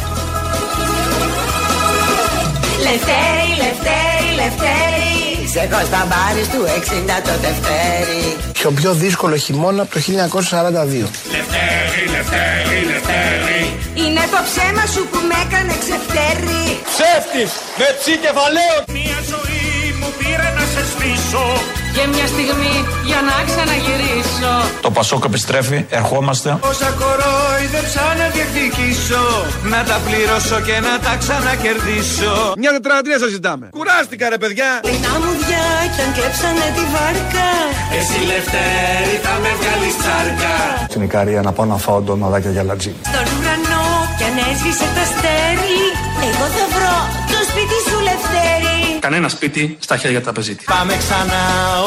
Λευτέρη, Λευτέρη, Λευτέρη Σε κοσταμπάρι του 60 το Δευτέρι. Το πιο δύσκολο χειμώνα από το 1942. Λευτέρη, Λευτέρη, Λευτέρη Είναι το ψέμα σου που με έκανε ξεφτέρι Ψεύτης με ψή κεφαλαίο. Μια ζωή μου πήρε να σε σβήσω Και μια στιγμή για να ξαναγυρίσω. Το Πασόκ επιστρέφει, ερχόμαστε. Όσα κορόιδεψα να διεκδικήσω Να τα πληρώσω και να τα ξανακερδίσω. Μια τετραετία σας ζητάμε. Κουράστηκα ρε παιδιά. Δεινά μου διά κι αν κλέψανε τη βάρκα. Εσύ Λευτέρη θα με βγάλεις τσάρκα. Στην Ικαρία να πάω να φάω ντοναδάκια για λατζί. Στον ουρανό κι αν έσβησε το αστέρι Εγώ θα βρω Κανένα σπίτι στα χέρια του τραπεζίτη. Πάμε ξανά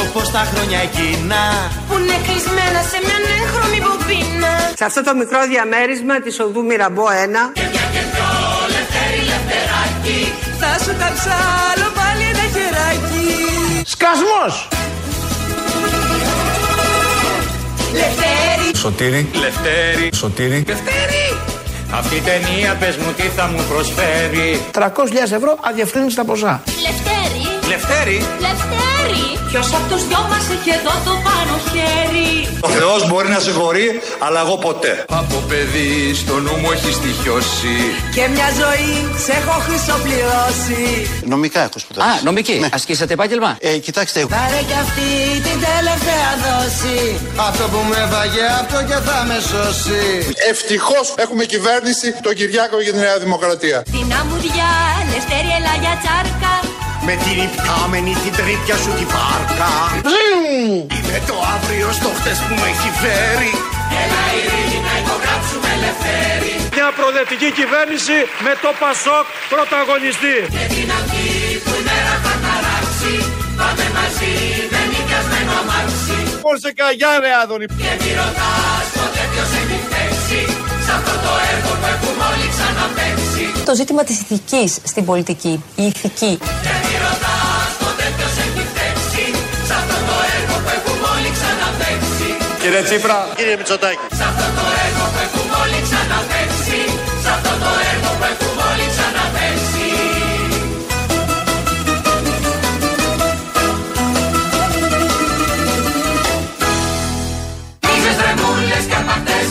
όπως τα χρόνια εκείνα Που είναι κλεισμένα σε μια έγχρωμη μπομπίνα Σε αυτό το μικρό διαμέρισμα της οδού Μυραμπό 1 Θα σου ταψάλω πάλι ένα χεράκι Σκασμός! Λευτέρη. Σωτήρι. Λευτέρη. Σωτήρι. Λευτέρη. Αυτή η ταινία πες μου τι θα μου προσφέρει; 300.000 ευρώ αδιαφθύνιστα ποσά. Λευτέρη. Λευτέρη. Λευτέρη. Ποιος από τους δυο μας έχει εδώ το πάνω χέρι; Ο Θεός μπορεί να συγχωρεί, αλλά εγώ ποτέ. Από παιδί στο νου μου έχει στοιχειώσει. Και μια ζωή σε έχω χρυσοπληρώσει. Νομικά έχω σπουδάσει. Α, νομική, Ναι. ασκήσατε επάγγελμα; Ε, κοιτάξτε, Πάρε κι αυτή την τελευταία δόση. Αυτό που με έφαγε αυτό και θα με σώσει. Ευτυχώς έχουμε κυβέρνηση τον Κυριάκο για τη Νέα Δημοκρατία. Την αμμουδιά, Λευτέρη έλα για τσάρκα. Με την υπτάμενη την τρίπια σου την βάρκα Είναι το αύριο στο χτες που με έχει φέρει Έλα ειρήνη να υπογράψουμε Λευτέρη. Μια προοδευτική κυβέρνηση με το Πασόκ πρωταγωνιστή. Και την αυγή που η μέρα θα ταράξει. Πάμε μαζί με νοικιασμένο αμάξι. Πώς σε καγιά ρε Άδωνη. Και μη ρωτάς ποτέ ποιος έχει θέση. Σ' αυτό το έργο που έχουμε όλοι ξαναπέξει. Το ζήτημα της ηθικής στην πολιτική, η ηθική. Και μη ρωτάς ποτέ ποιος έχει θέση. Σ' αυτό το έργο που έχουμε όλοι ξαναπέξει. Κύριε Τσίπρα. Κύριε Μητσοτάκη. Σ' αυτό το έργο που έχουμε όλοι ξαναπέξει. Σ' αυτό το έργο που έχουμε όλοι ξαναπέξει. Μίζες, δρεμούλες και απαρτές,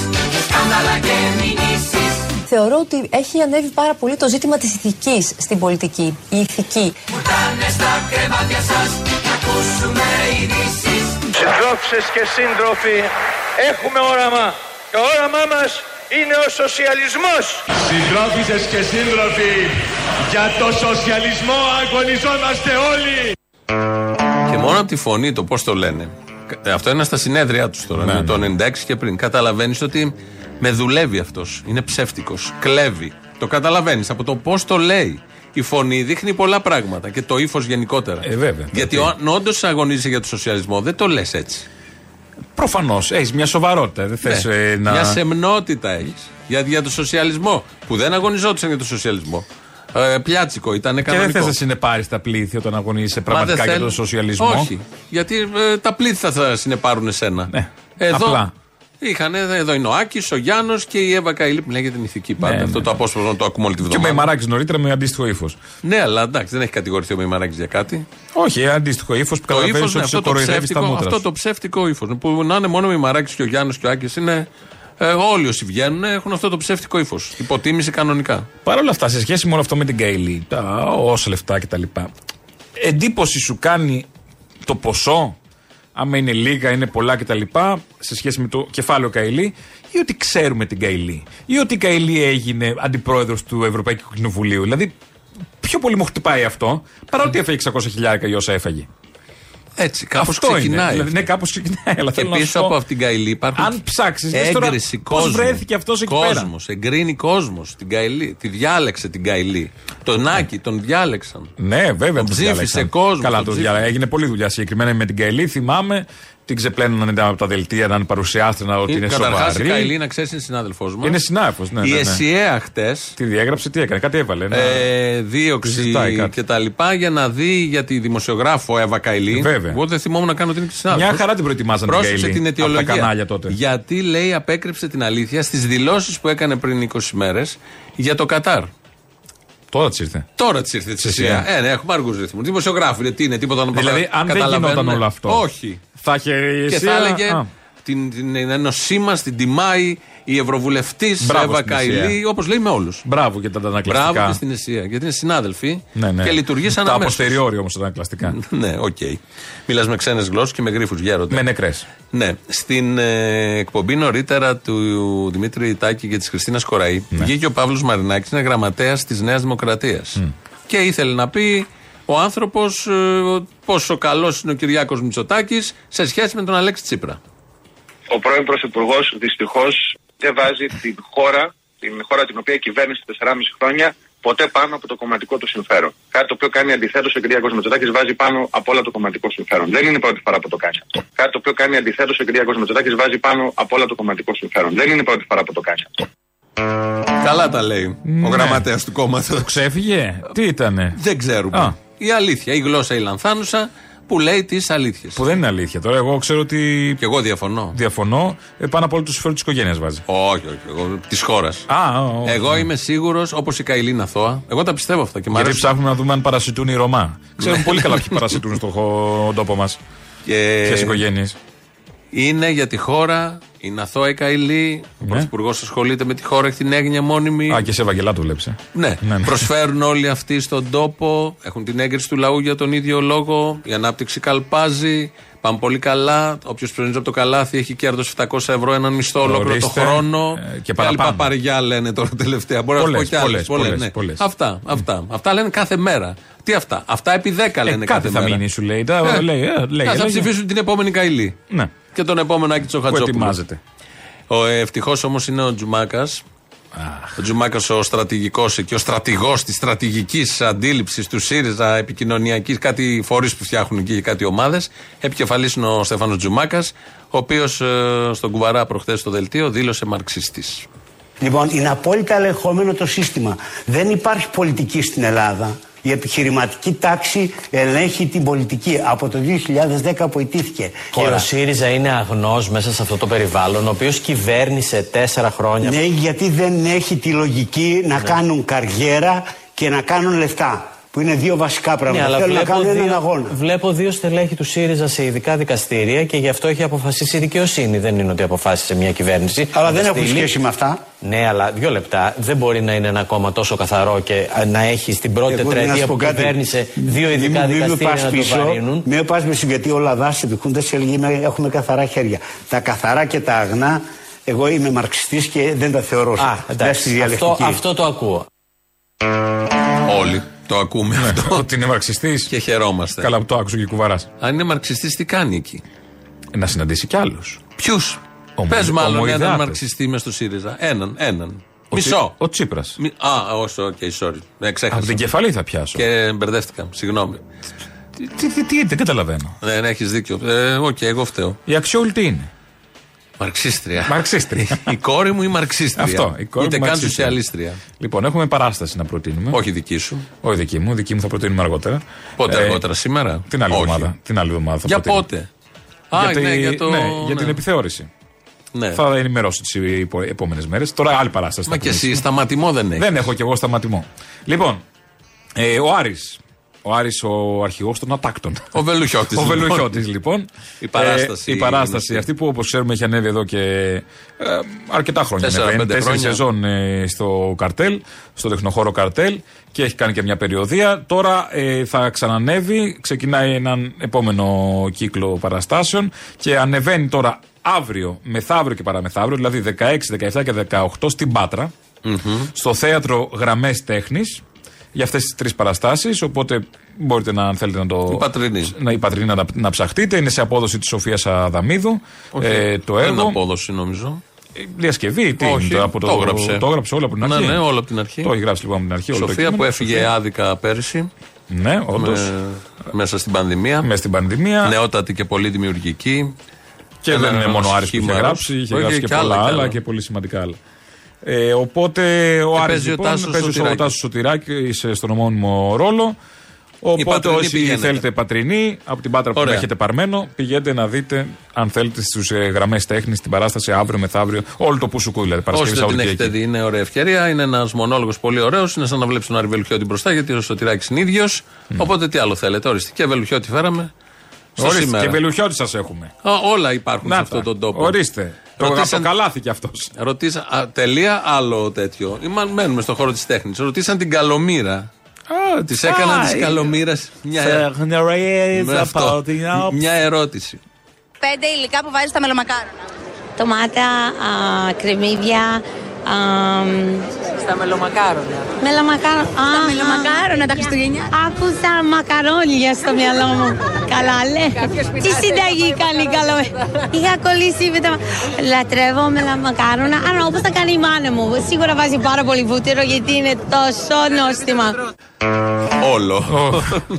σκάνδαλα και μηνύσεις. Θεωρώ ότι έχει ανέβει πάρα πολύ το ζήτημα της ηθικής στην πολιτική, η ηθική. Πουτάνε στα κρεβάτια σας, να ακούσουμε ειδήσεις. Συντρόφισσες και σύντροφοι, έχουμε όραμα. Το όραμά μας είναι ο σοσιαλισμός. Συντρόφισσες και σύντροφοι, για το σοσιαλισμό αγωνιζόμαστε όλοι. Και μόνο από τη φωνή, το πώς το λένε. Ε, Αυτό είναι στα συνέδρια τους τώρα. Ναι, με ναι. το 96 και πριν. Καταλαβαίνεις ότι με δουλεύει αυτός. Είναι ψεύτικος. Κλέβει. Το καταλαβαίνεις από το πώς το λέει. Η φωνή δείχνει πολλά πράγματα και το ύφος γενικότερα. Ε, βέβαια. Γιατί αν όντως αγωνίζεσαι για το σοσιαλισμό, δεν το λες έτσι. Προφανώς έχεις μια σοβαρότητα. Δεν θες Ναι. να. Μια σεμνότητα έχεις για, για το σοσιαλισμό. Που δεν αγωνιζόντουσαν για το σοσιαλισμό. Ε, πλιάτσικο ήταν Και δεν κανονικός. θες να συνεπάρεις τα πλήθη όταν αγωνίζεσαι Μα δεν πραγματικά για θέλ- τον σοσιαλισμό; Όχι. Γιατί ε, τα πλήθη θα, θα συνεπάρουν εσένα. Ναι. Εδώ, Απλά. Είχαν, εδώ είναι ο Άκης, ο Γιάννος και η Εύα Καηλή που μιλάει για την ηθική πάντα. Ναι, Αυτό ναι. το απόσπασμα το ακούμε όλη τη Και ο βδομάδα. Μεϊμαράκη νωρίτερα με αντίστοιχο ύφος. Ναι, αλλά εντάξει, δεν έχει κατηγορηθεί ο Μεϊμαράκη για κάτι. Όχι, αντίστοιχο ύφος που Το καταλαβαίνει ύφος ότι είναι σε αυτό το κοροϊδεύει τα ψεύτικο, μούτρα. αυτό σου. το ψεύτικο ύφος. Που να είναι μόνο ο Μεϊμαράκη και ο Γιάννος και ο Άκης είναι. Ε, όλοι όσοι βγαίνουν έχουν αυτό το ψεύτικο ύφος. Υποτίμηση κανονικά. Παρ' όλα αυτά, σε σχέση με όλο αυτό με την Καηλή, τα όσα λεφτά κτλ. Εντύπωση σου κάνει το ποσό, άμα είναι λίγα, είναι πολλά κτλ. σε σχέση με το κεφάλαιο Καηλή, ή ότι ξέρουμε την Καηλή, ή ότι η Καηλή έγινε αντιπρόεδρος του Ευρωπαϊκού Κοινοβουλίου. Δηλαδή, πιο πολύ μου χτυπάει αυτό, παρά ότι έφαγε 600 χιλιάρικα για όσα έφαγε. Έτσι, κάπως Αυτό είναι. ξεκινάει. Δηλαδή, αυτό. ναι, κάπως ξεκινάει. Αλλά Και θέλω να σου πίσω πω, από αυτήν την Καηλή υπάρχουν. Αν ψάξεις, τώρα έγκριση πώς κόσμου. βρέθηκε αυτός εκεί πέρα. Κόσμος, εγκρίνει κόσμος την Καηλή. Τη διάλεξε την Καηλή. Τον Άκη τον διάλεξαν. Ναι, βέβαια. Τον τους ψήφισε διάλεξαν. κόσμος, Καλά, τον το ψήφισε. διάλεξαν. Έγινε πολλή δουλειά συγκεκριμένα με την Καηλή. Θυμάμαι την ξεπλένωναν από τα δελτία να είναι παρουσιάστρια ότι είναι Καταρχάς η σοβαρή. Καηλή, να ξέρει, είναι συνάδελφός μας. Είναι συνάδελφο. Ναι, η ναι, ναι. ΕΣΥΕΑ χτες. Τι διέγραψε, τι έκανε, κάτι έβαλε. ναι. Ε, δίωξη Συζητάει κάτι. και τα λοιπά για να δει για τη δημοσιογράφο Εύα Καηλή. Βέβαια. Εγώ δεν θυμόμουν να κάνω ότι είναι και συνάδελφος. Μια χαρά την προετοιμάζαν την Πρόσεξε Καηλή την από τα αιτιολογία. κανάλια τότε. Γιατί λέει απέκρυψε την αλήθεια στις δηλώσεις που έκανε πριν 20 μέρες για το Κατάρ. Τώρα της ήρθε. Τώρα της ήρθε της ΕΣΗΕΑ. ΕΣΗΕΑ. Ε, ναι, έχουμε αργούς ρυθμούς. Δημοσιογράφοι, τι είναι, τίποτα να Δηλαδή, αν δεν καταλαβαίνουν. γινόταν όλο αυτό. Όχι. Θα είχε η Και ΕΣΗΕΑ, θα έλεγε α, την, την ένωσή μας, την τιμάει η Ευρωβουλευτής Μπράβο Εύα στην ΕΣΗΕΑ. Καϊλή, όπως λέει με όλους. Μπράβο για τα αντανακλαστικά. Μπράβο και στην ΕΣΗΕΑ. Γιατί είναι συνάδελφοι Ναι, ναι. και λειτουργήσαν Τα αμέσως. a posteriori όμως τα αντανακλαστικά. Ναι, οκ. Μιλάς με ξένες γλώσσες και με γρίφους γέροντα. Με νεκρές. Ναι. Στην ε, εκπομπή νωρίτερα του Δημήτρη Τάκη και της Χριστίνας Κοραή Ναι. βγήκε ο Παύλος Μαρινάκης, είναι γραμματέας της Νέας Δημοκρατίας. Και ήθελε να πει ο άνθρωπος ε, πόσο καλός είναι ο Κυριάκος Μητσοτάκης σε σχέση με τον Αλέξη Τσίπρα. Ο πρώην Πρωθυπουργός δυστυχώς δεν βάζει την χώρα, την χώρα την οποία κυβέρνησε 4,5 χρόνια, ποτέ πάνω από το κομματικό του συμφέρον. Κάτι το οποίο κάνει αντιθέτως ο κ. Μητσοτάκης, βάζει πάνω από όλα το κομματικό συμφέρον. Δεν είναι η πρώτη φορά που το κάνει αυτό. Κάτι το οποίο κάνει αντιθέτως ο κ. Μητσοτάκης, βάζει πάνω από όλα το κομματικό συμφέρον. Δεν είναι η πρώτη φορά που το κάνει αυτό. Καλά τα λέει ο Ναι. γραμματέας του κόμματος. Ξέφυγε; Τι ήτανε; Δεν ξέρουμε. Α. Η αλήθεια, η γλώσσα η λανθάνουσα που λέει τις αλήθειες. Που δεν είναι αλήθεια. Τώρα εγώ ξέρω ότι. Και εγώ διαφωνώ. Διαφωνώ. Ε, πάνω από όλο τους συμφέρον της οικογένειας βάζει. Όχι, όχι. Εγώ της χώρας. Α, ο, Εγώ είμαι σίγουρος, όπως η Καηλίνα Θώα. Εγώ τα πιστεύω αυτά και μ' Γιατί αρέσουν. ψάχνουμε να δούμε αν παρασιτούν οι Ρωμά. Ξέρουμε πολύ καλά ποιοι παρασιτούν στον χω- τόπο μας. Και Ποιε οικογένειες. είναι για τη χώρα, είναι αθώα η Καηλή. Ο Ναι. Πρωθυπουργός ασχολείται με τη χώρα, έχει την έγνοια μόνιμη. Α, και σε Ευαγγελάτου βλέπει. Ναι, ναι. προσφέρουν όλοι αυτοί στον τόπο, έχουν την έγκριση του λαού για τον ίδιο λόγο, η ανάπτυξη καλπάζει, πάνε πολύ καλά. Όποιος ψωνίζει από το καλάθι έχει κέρδος 700 ευρώ, έναν μισθό ολόκληρο το Ορίστε. χρόνο. Ε, και και άλλη παραπάνω. παπαριά λένε τώρα τελευταία. Μπορεί να σου πω Πολλές, κι άλλες, πολλές, πολλές, πολλές, ναι. πολλές. Αυτά, αυτά. Αυτά λένε κάθε μέρα. Τι αυτά, αυτά επί 10 λένε Ε, κάτι κάθε θα μέρα. μείνει, σου λέει. Τα, Ε, λέει, ε, λέει, ε, θα λέγε. ψηφίσουν την επόμενη Καηλή. Ναι. Και τον επόμενο Άκη Που Τσοχατζόπουλο. ετοιμάζεται; Ο ευτυχώς όμως είναι ο Τζουμάκας. Ο Τζουμάκας ο στρατηγικός και ο στρατηγός της στρατηγικής αντίληψης του ΣΥΡΙΖΑ επικοινωνιακής, κάτι φορείς που φτιάχνουν εκεί και κάτι ομάδες. Επικεφαλής είναι ο Στέφανος Τζουμάκας, ο οποίος στον κουβαρά προχθές στο δελτίο δήλωσε μαρξιστή. Λοιπόν, είναι απόλυτα ελεγχόμενο το σύστημα. Δεν υπάρχει πολιτική στην Ελλάδα. Η επιχειρηματική τάξη ελέγχει την πολιτική. Από το 2010 που ιτήθηκε. Και ο ΣΥΡΙΖΑ είναι αγνός μέσα σε αυτό το περιβάλλον, ο οποίος κυβέρνησε τέσσερα χρόνια. Ναι, γιατί δεν έχει τη λογική να κάνουν καριέρα και να κάνουν λεφτά. Που είναι δύο βασικά πράγματα. Ναι, αλλά Θέλουν να βλέπω κάνουν έναν δύο, αγώνα. βλέπω δύο στελέχη του ΣΥΡΙΖΑ σε ειδικά δικαστήρια και γι' αυτό έχει αποφασίσει η δικαιοσύνη. Δεν είναι ότι αποφάσισε μια κυβέρνηση. Αλλά Να δεν τα έχουν στείλει. σχέση με αυτά. Ναι, αλλά δύο λεπτά. Δεν μπορεί να είναι ένα κόμμα τόσο καθαρό και α, να έχει στην πρώτη Εγώ, να σου τετραετία πω που κάτι. κυβέρνησε δύο Μη ειδικά μου- μη μου δικαστήρια πας να το πίσω, βαρύνουν. Μην πας πίσω γιατί όλα δάση δικούνται σε λίγη ημέρα έχουμε καθαρά χέρια. Τα καθαρά και τα αγνά, εγώ είμαι μαρξιστής και δεν τα θεωρώ. Α, Δες τη εντάξει. Αυτό, διαλεκτική. αυτό το ακούω. Όλοι το ακούμε Ναι, αυτό. Ότι είναι μαρξιστής. Και χαιρόμαστε. Καλά που το άκουσε και Κουβαράς. Αν είναι μαρξιστής, τι κάνει εκεί; Να συναντήσει κι άλλους. Ποιους; Ομο- Πες μάλλον έναν ομοϊδεάτες. μαρξιστή μες στο ΣΥΡΙΖΑ. Έναν, έναν. Ο Μισό. Τσι- Ο Τσίπρας. Μη- Α, όχι, OK, sorry. Ναι, ξέχασα. Από την κεφαλή θα πιάσω. Και μπερδεύτηκα. Συγγνώμη. Τι, τι, τι, τι, δεν καταλαβαίνω. Ναι, ναι, έχεις δίκιο. Ε, Οκ, εγώ φταίω. Η αξιόλη τι είναι. Μαρξίστρια. Μαρξίστρια. η κόρη μου η μαρξίστρια. Αυτό. Η κόρη Ούτε μου καν μαρξίστρια. σοσιαλίστρια. Λοιπόν, έχουμε παράσταση να προτείνουμε. Όχι δική σου. Όχι δική μου, δική μου θα προτείνουμε αργότερα. Πότε Ε, αργότερα, σήμερα; Την άλλη Όχι. εβδομάδα. Την άλλη εβδομάδα θα Για προτείνουμε. πότε; Α, Γιατί- ναι, για το. ναι, για ναι. την επιθεώρηση. Ναι. Θα ενημερώσω τις επόμενες μέρες. Τώρα άλλη παράσταση. Μα θα και εσύ πούμε. σταματημό δεν έχεις. Δεν έχω κι εγώ σταματημό. Λοιπόν, ε, ο Άρης. Ο Άρης ο αρχηγός των ατάκτων. Ο Βελουχιώτης, ο λοιπόν. Βελουχιώτης λοιπόν. Η παράσταση Ε, η παράσταση γνωστή. αυτή που όπως ξέρουμε έχει ανέβει εδώ και ε, αρκετά χρόνια. Τέσσερα, ανεβαίνει. πέντε Τέσσερις χρόνια. σεζόν ε, στο καρτέλ, στο τεχνοχώρο καρτέλ και έχει κάνει και μια περιοδία. Τώρα ε, θα ξανανεύει, ξεκινάει έναν επόμενο κύκλο παραστάσεων και ανεβαίνει τώρα αύριο, μεθαύριο και παραμεθαύριο, δηλαδή 16, 17 και 18 στην πατρα στο θέατρο Γραμμές Τέχνης για αυτές τις τρεις παραστάσεις οπότε μπορείτε να αν θέλετε να το Η Πατρινή. να, η Πατρινή να, να ψαχτείτε είναι σε απόδοση της Σοφίας Αδαμίδου Όχι. ε, το Δεν έργο είναι απόδοση νομίζω. Ε, διασκευή, τι Όχι, είναι, το, από το, το έγραψε. το έγραψε όλο από την Ναι, αρχή. ναι, όλο από την αρχή. Το έχει γράψει λοιπόν από την αρχή. όλο το Σοφία κείμενο. που έφυγε Σοφία. άδικα πέρυσι. Ναι, όντως. με- μέσα στην πανδημία. Μέσα στην πανδημία. Νεότατη και πολύ δημιουργική. Και Ένα δεν είναι μόνο ο Άρης που είχε σχήμαρος. γράψει, είχε Όχι, γράψει και, και άλλα, πολλά και άλλα άλλα. και πολύ σημαντικά άλλα. Ε, οπότε ο Και Άρης παίζει ο λοιπόν, Τάσος παίζει ο Σωτηράκης. Τάσος Σωτηράκης στον ομώνυμο ρόλο. Οπότε Πατρινή όσοι πηγαίνετε. θέλετε πατρινή, από την Πάτρα που Ωραία. την έχετε παρμένο, πηγαίνετε να δείτε αν θέλετε στους ε, γραμμές τέχνης την παράσταση αύριο μεθαύριο. Όλο το πουσουκού δηλαδή. Παρασκευή Όσοι δεν την Σαββατοκύριακη. έχετε δει, είναι ωραία ευκαιρία. Είναι ένας μονόλογος πολύ ωραίος. Είναι σαν να βλέπεις τον Άρη Βελουχιώτη μπροστά, γιατί ο Σωτηράκης είναι ίδιος. Οπότε τι άλλο θέλετε, ορίστε. Και Βελουχιώτη φέραμε. Στο Ορίστε, σήμερα. και βελουχιώτη σας έχουμε. Α, όλα υπάρχουν Να σε τα. αυτόν τον τόπο. Ορίστε. Το, Ρωτήσαν- το καλάθι κι αυτός. Ρωτήσα, α, τελεία άλλο τέτοιο. Είμα, μένουμε στον χώρο της τέχνης. Ρωτήσαν την Καλομήρα. Τη έκαναν τη Καλομήρα μια, με αυτό. μια ερώτηση. Πέντε υλικά που βάζεις στα μελομακάρονα. Ντομάτα, α, κρεμμύδια. Στα μελομακάρονα. Μελομακάρονα. Στα μελομακάρονα τα Χριστουγεννιά. Άκουσα μακαρόνια στο μυαλό μου. Καλά, λέ. Τι συνταγή κάνει καλό. Είχα κολλήσει με τα. Λατρεύω με τα μακάρονα. Αλλά όπως τα κάνει η μάνα μου. Σίγουρα βάζει πάρα πολύ βούτυρο γιατί είναι τόσο νόστιμα. Όλο.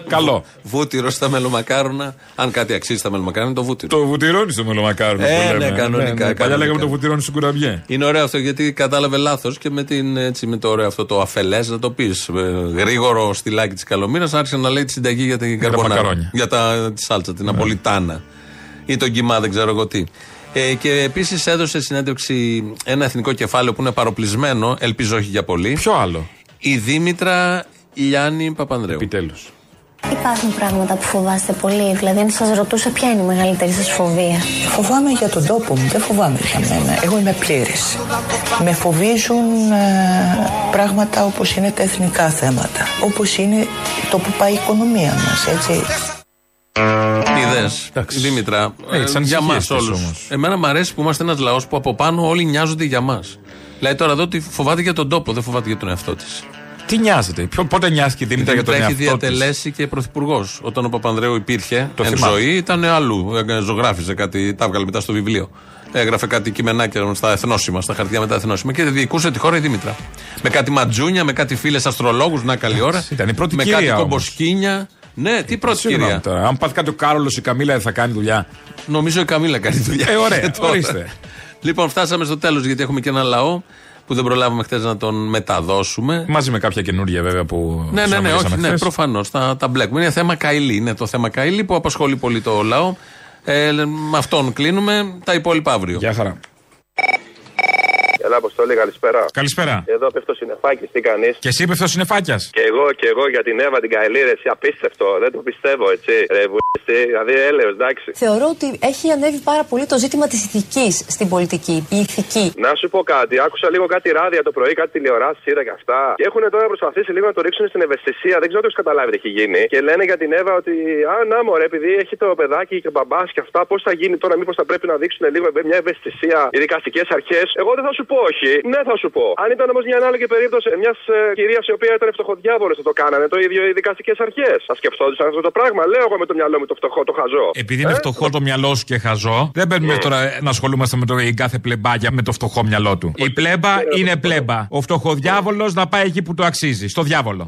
Καλό. Βούτυρο στα μελομακάρονα. Αν κάτι αξίζει στα μελομακάρονα, είναι το βούτυρο. Το βουτυρώνει στο μελομακάρονα. Ε, που ναι, λέμε. κανονικά, Παλιά κανονικά. λέγαμε το βουτυρώνει στην κουραμπιέ. Είναι ωραίο αυτό γιατί κατάλαβε λάθος και με, την, έτσι, με το ωραίο αυτό το αφελές να το πεις. Γρήγορο στυλάκι της καλομήρας άρχισε να λέει τη συνταγή για την τα καρμπονάρα. μακαρόνια. Για τα, τη σάλτσα, την Απολιτάνα. Ή τον κοιμά, δεν ξέρω εγώ τι. Ε, και επίσης έδωσε συνέντευξη ένα εθνικό κεφάλαιο που είναι παροπλισμένο, ελπίζω όχι για πολύ. Ποιο άλλο; Η Δήμητρα Λιάννη Παπανδρέου. Επιτέλους. Υπάρχουν πράγματα που φοβάστε πολύ. Δηλαδή, αν σας ρωτούσα ποια είναι η μεγαλύτερη σας φοβία. Φοβάμαι για τον τόπο μου, δεν φοβάμαι για μένα. Εγώ είμαι πλήρης. Με φοβίζουν ε, πράγματα όπως είναι τα εθνικά θέματα. Όπως είναι το που πάει η οικονομία μας, έτσι. Είδε, Δήμητρα, ε, Έχεις για μας ανησυχίες όλους. όμως. Εμένα μου αρέσει που είμαστε ένας λαός που από πάνω όλοι νοιάζονται για μας. Δηλαδή τώρα εδώ ότι φοβάται για τον τόπο, δεν φοβάται για τον εαυτό της. Τι νοιάζεται, ποιο, πότε νοιάστηκε η Δήμητρα για τον έχει εαυτό της; διατελέσει και πρωθυπουργός. Όταν ο Παπανδρέου υπήρχε Το εν θυμάμαι. ζωή, ήταν αλλού. Ε, Ζωγράφιζε κάτι, τα έβγαλε μετά στο βιβλίο. Έγραφε κάτι κειμενάκια στα εθνόσημα, στα χαρτιά με τα εθνόσημα και διοικούσε τη χώρα η Δήμητρα. Με κάτι ματζούνια, με κάτι φίλες αστρολόγους, να καλή ώρα. Ήταν η πρώτη με κυρία κάτι όμως. κομποσκίνια. Ναι, τι πρώτη Συγγνώμη κυρία. Τώρα. Αν πάθει κάτι ο Κάρολος, η Καμίλα δεν θα κάνει δουλειά. Νομίζω η Καμίλα κάνει δουλειά. Ε, ωραία, Και τώρα. ορίστε. Λοιπόν, φτάσαμε στο τέλος γιατί έχουμε και ένα λαό που δεν προλάβαμε χθες να τον μεταδώσουμε. Μαζί με κάποια καινούργια βέβαια που. Ναι, ναι, ναι, συνομιλήσαμε όχι, ναι, χθες. προφανώς. Τα, τα μπλέκουμε. Είναι θέμα Καηλή. Είναι το θέμα Καηλή που απασχολεί πολύ το λαό. Ε, με αυτόν κλείνουμε. Τα υπόλοιπα αύριο. Γεια χαρά. Έλα, Αποστόλη, καλησπέρα. Καλησπέρα. Εδώ πέφτω συνεφάκι, τι κάνεις; Και εσύ είπε συνεφάκιας. Και εγώ, και εγώ για την Εύα την Καηλή, ρε, εσύ απίστευτο. Δεν το πιστεύω, έτσι. Ρε, βουλευτή, δηλαδή έλεος, εντάξει. Θεωρώ ότι έχει ανέβει πάρα πολύ το ζήτημα της ηθικής στην πολιτική. Η ηθική. Να σου πω κάτι. Άκουσα λίγο κάτι ράδια το πρωί, κάτι τηλεοράσει, είδα και αυτά. Και έχουν τώρα προσπαθήσει λίγο να το ρίξουν στην ευαισθησία. Δεν ξέρω τι έχει καταλάβει τι έχει γίνει. Και λένε για την Εύα ότι, Α, να μωρέ, επειδή έχει το παιδάκι και ο μπαμπάς και αυτά, πώς θα γίνει τώρα, μήπως θα πρέπει να δείξουν λίγο μια ευαισθησία οι δικαστικές αρχές. Εγώ δεν θα σου πω όχι. Ναι, θα σου πω. Αν ήταν όμως μια ανάλογη περίπτωση μιας ε, κυρίας η οποία ήταν φτωχοδιάβολος θα το κάνανε το ίδιο οι δικαστικές αρχές. Θα σκεφτόντουσαν αυτό το πράγμα. Λέω εγώ με το μυαλό μου το φτωχό, το χαζό. Επειδή είναι Ε, φτωχό το μυαλό σου και χαζό, δεν μπαίνουμε τώρα να ασχολούμαστε με το η κάθε πλεμπάκια με το φτωχό μυαλό του. Η πλέμπα είναι πλέμπα. Ο φτωχοδιάβολος να πάει εκεί που το αξίζει. Στο διάβολο.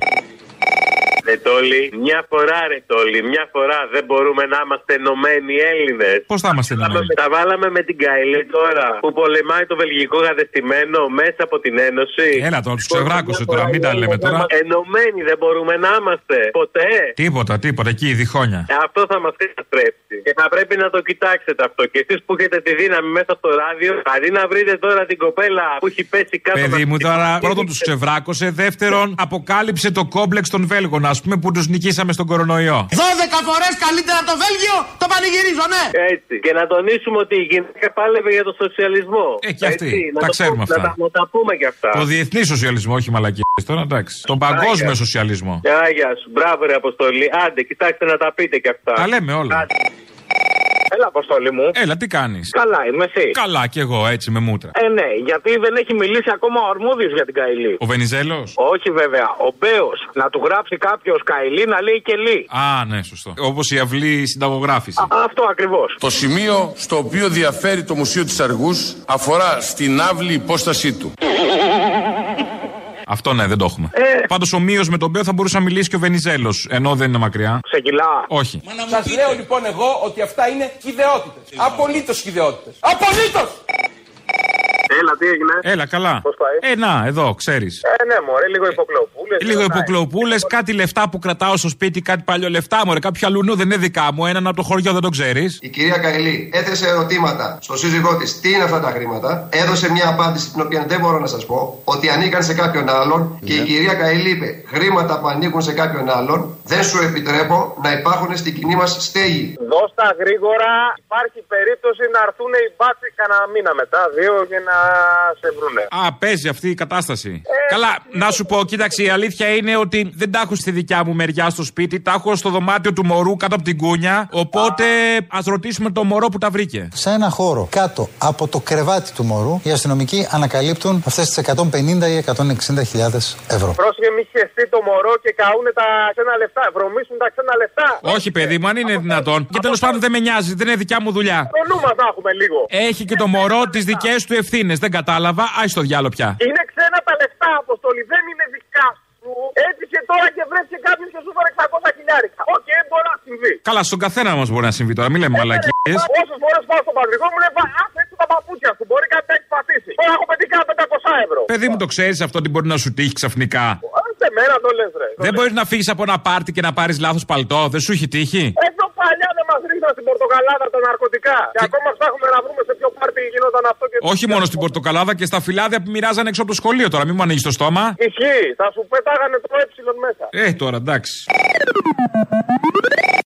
Ρε Τόλι, μια φορά ρε Τόλι, μια φορά δεν μπορούμε να είμαστε ενωμένοι Έλληνες. Πώς θα είμαστε ενωμένοι; Τα βάλαμε με την Καηλή τώρα που πολεμάει το βελγικό κατεστημένο μέσα από την Ένωση. Έλα τώρα, τους ξεβράκωσε τώρα, μην τα λέμε τώρα. Ενωμένοι δεν μπορούμε να είμαστε. Ποτέ. Τίποτα, τίποτα, εκεί η διχόνια. Αυτό θα μας καταστρέψει. Και θα πρέπει να το κοιτάξετε αυτό. Και εσείς που έχετε τη δύναμη μέσα στο ράδιο, αντί να βρείτε τώρα την κοπέλα που έχει πέσει κάτω. Παιδί να- μου, τώρα πρώτον τους ξεβράκωσε. Δεύτερον, αποκάλυψε το κόμπλεξ των Βέλγων, α πούμε, που τους νικήσαμε στον κορονοϊό. 12 φορές καλύτερα το Βέλγιο, το πανηγυρίζω, ναι. Έτσι. Και να τονίσουμε ότι η γυναίκα πάλευε για το σοσιαλισμό. Ε, και αυτή. Έτσι, να Τα το ξέρουμε πούμε, αυτά. Να, τα- να τα πούμε και αυτά. Το διεθνή σοσιαλισμό, όχι μαλακίες τώρα, εντάξει. Τον παγκόσμιο Άγια. σοσιαλισμό. Γεια, γεια σου. Μπράβο, ρε Αποστολή. Άντε, κοιτάξτε να τα πείτε και αυτά. Τα λέμε όλα. Άντε. Έλα, Αποστολή μου. Έλα, τι κάνεις; Καλά, είμαι εσύ. Καλά κι εγώ, έτσι με μούτρα. Ε, ναι, γιατί δεν έχει μιλήσει ακόμα ο αρμόδιος για την Καηλή. Ο Βενιζέλος; Όχι, βέβαια. Ο Μπέος. Να του γράψει κάποιος Καηλή να λέει και Λί. Α, ναι, σωστό. Όπως η αυλή συνταγογράφηση. Αυτό ακριβώς. Το σημείο στο οποίο διαφέρει το Μουσείο της Αργούς αφορά στην άβλη υπόστασή του. Αυτό ναι, δεν το έχουμε. Ε. Πάντως ο Μίο με τον Μπέο θα μπορούσε να μιλήσει και ο Βενιζέλος. Ενώ δεν είναι μακριά. Σε κιλά. Όχι. Σας λέω λοιπόν εγώ ότι αυτά είναι χιδεότητε. Απολύτως χιδεότητε. Απολύτως! Έλα, τι έγινε; Έλα, καλά. Πώς πάει; Ε, να, εδώ, ξέρεις. Ε, ναι, μωρέ, λίγο υποκλοπούλες. Λίγο υποκλοπούλες, κάτι λεφτά που κρατάω στο σπίτι, κάτι παλιό λεφτά, μωρέ. Κάποιο αλουνού δεν είναι δικά μου. Έναν από το χωριό δεν το ξέρεις. Η κυρία Καηλή έθεσε ερωτήματα στο σύζυγό της τι είναι αυτά τα χρήματα; Έδωσε μια απάντηση την οποία δεν μπορώ να σας πω ότι ανήκαν σε κάποιον άλλον. Και η κυρία Καηλή είπε: Χρήματα που ανήκουν σε κάποιον άλλον δεν σου επιτρέπω να υπάρχουν στην κοινή μας στέγη. Δώστα γρήγορα. Υπάρχει περίπτωση να έρθουν οι μπάτσοι κανένα μήνα μετά, δύο και να σε βρούνε. Α, παίζει αυτή η κατάσταση. Καλά, να σου πω, κοίταξε, η αλήθεια είναι ότι δεν τα έχω στη δικιά μου μεριά στο σπίτι, τα έχω στο δωμάτιο του μωρού κάτω από την κούνια. Οπότε ας ρωτήσουμε το μωρό που τα βρήκε. Σε ένα χώρο κάτω από το κρεβάτι του μωρού, οι αστυνομικοί ανακαλύπτουν αυτές τις 150 ή 160 χιλιάδες ευρώ. Πρόσεχε, μη χεστεί το μωρό και καούνε τα ξένα λεφτά. Βρωμίσουν τα ξένα λεφτά. Όχι, παιδί μου, αν είναι δυνατόν. Και τέλος πάντων δεν με νοιάζει, δεν είναι δικιά μου δουλειά. Το νου μας να έχουμε λίγο. Έχει και το μωρό τις δικές του ευθύνες. Δεν κατάλαβα. Άι στο διάλο πια. Είναι ξένα τα λεφτά, Αποστολή. Δεν είναι δικά σου. Έτσι και τώρα και βρέθηκε κάποιος και σου συμβεί. Καλά, στον καθένα μας μπορεί να συμβεί τώρα, μην λέμε μαλακίες. Όσες φορές πάω στον πατρικό μου λέει άσε έτσι τα παπούτσια σου. Μπορεί κάτι να έχεις πατήσει. Τώρα έχω πετύχει κάνα 500 ευρώ. Παιδί μου, το ξέρεις αυτό ότι μπορεί να σου τύχει ξαφνικά. Σε μέρα το λες, ρε. Δεν μπορείς να φύγεις από ένα πάρτι και να πάρεις λάθος παλτό, δεν σου έχει τύχει; Εδώ παλιά δεν μας ρίχναν στην Πορτοκαλάδα τα ναρκωτικά. Και ακόμα ψάχνουμε να βρούμε σε ποιο πάρτι γινόταν αυτό και Όχι μόνο στην Πορτοκαλάδα και στα φυλάδια που μοιράζανε έξω από το σχολείο τώρα, μην μου ανοίγεις το στόμα. Ισχύει, θα σου πετάγανε το ε μέσα. Ε, τώρα εντάξει.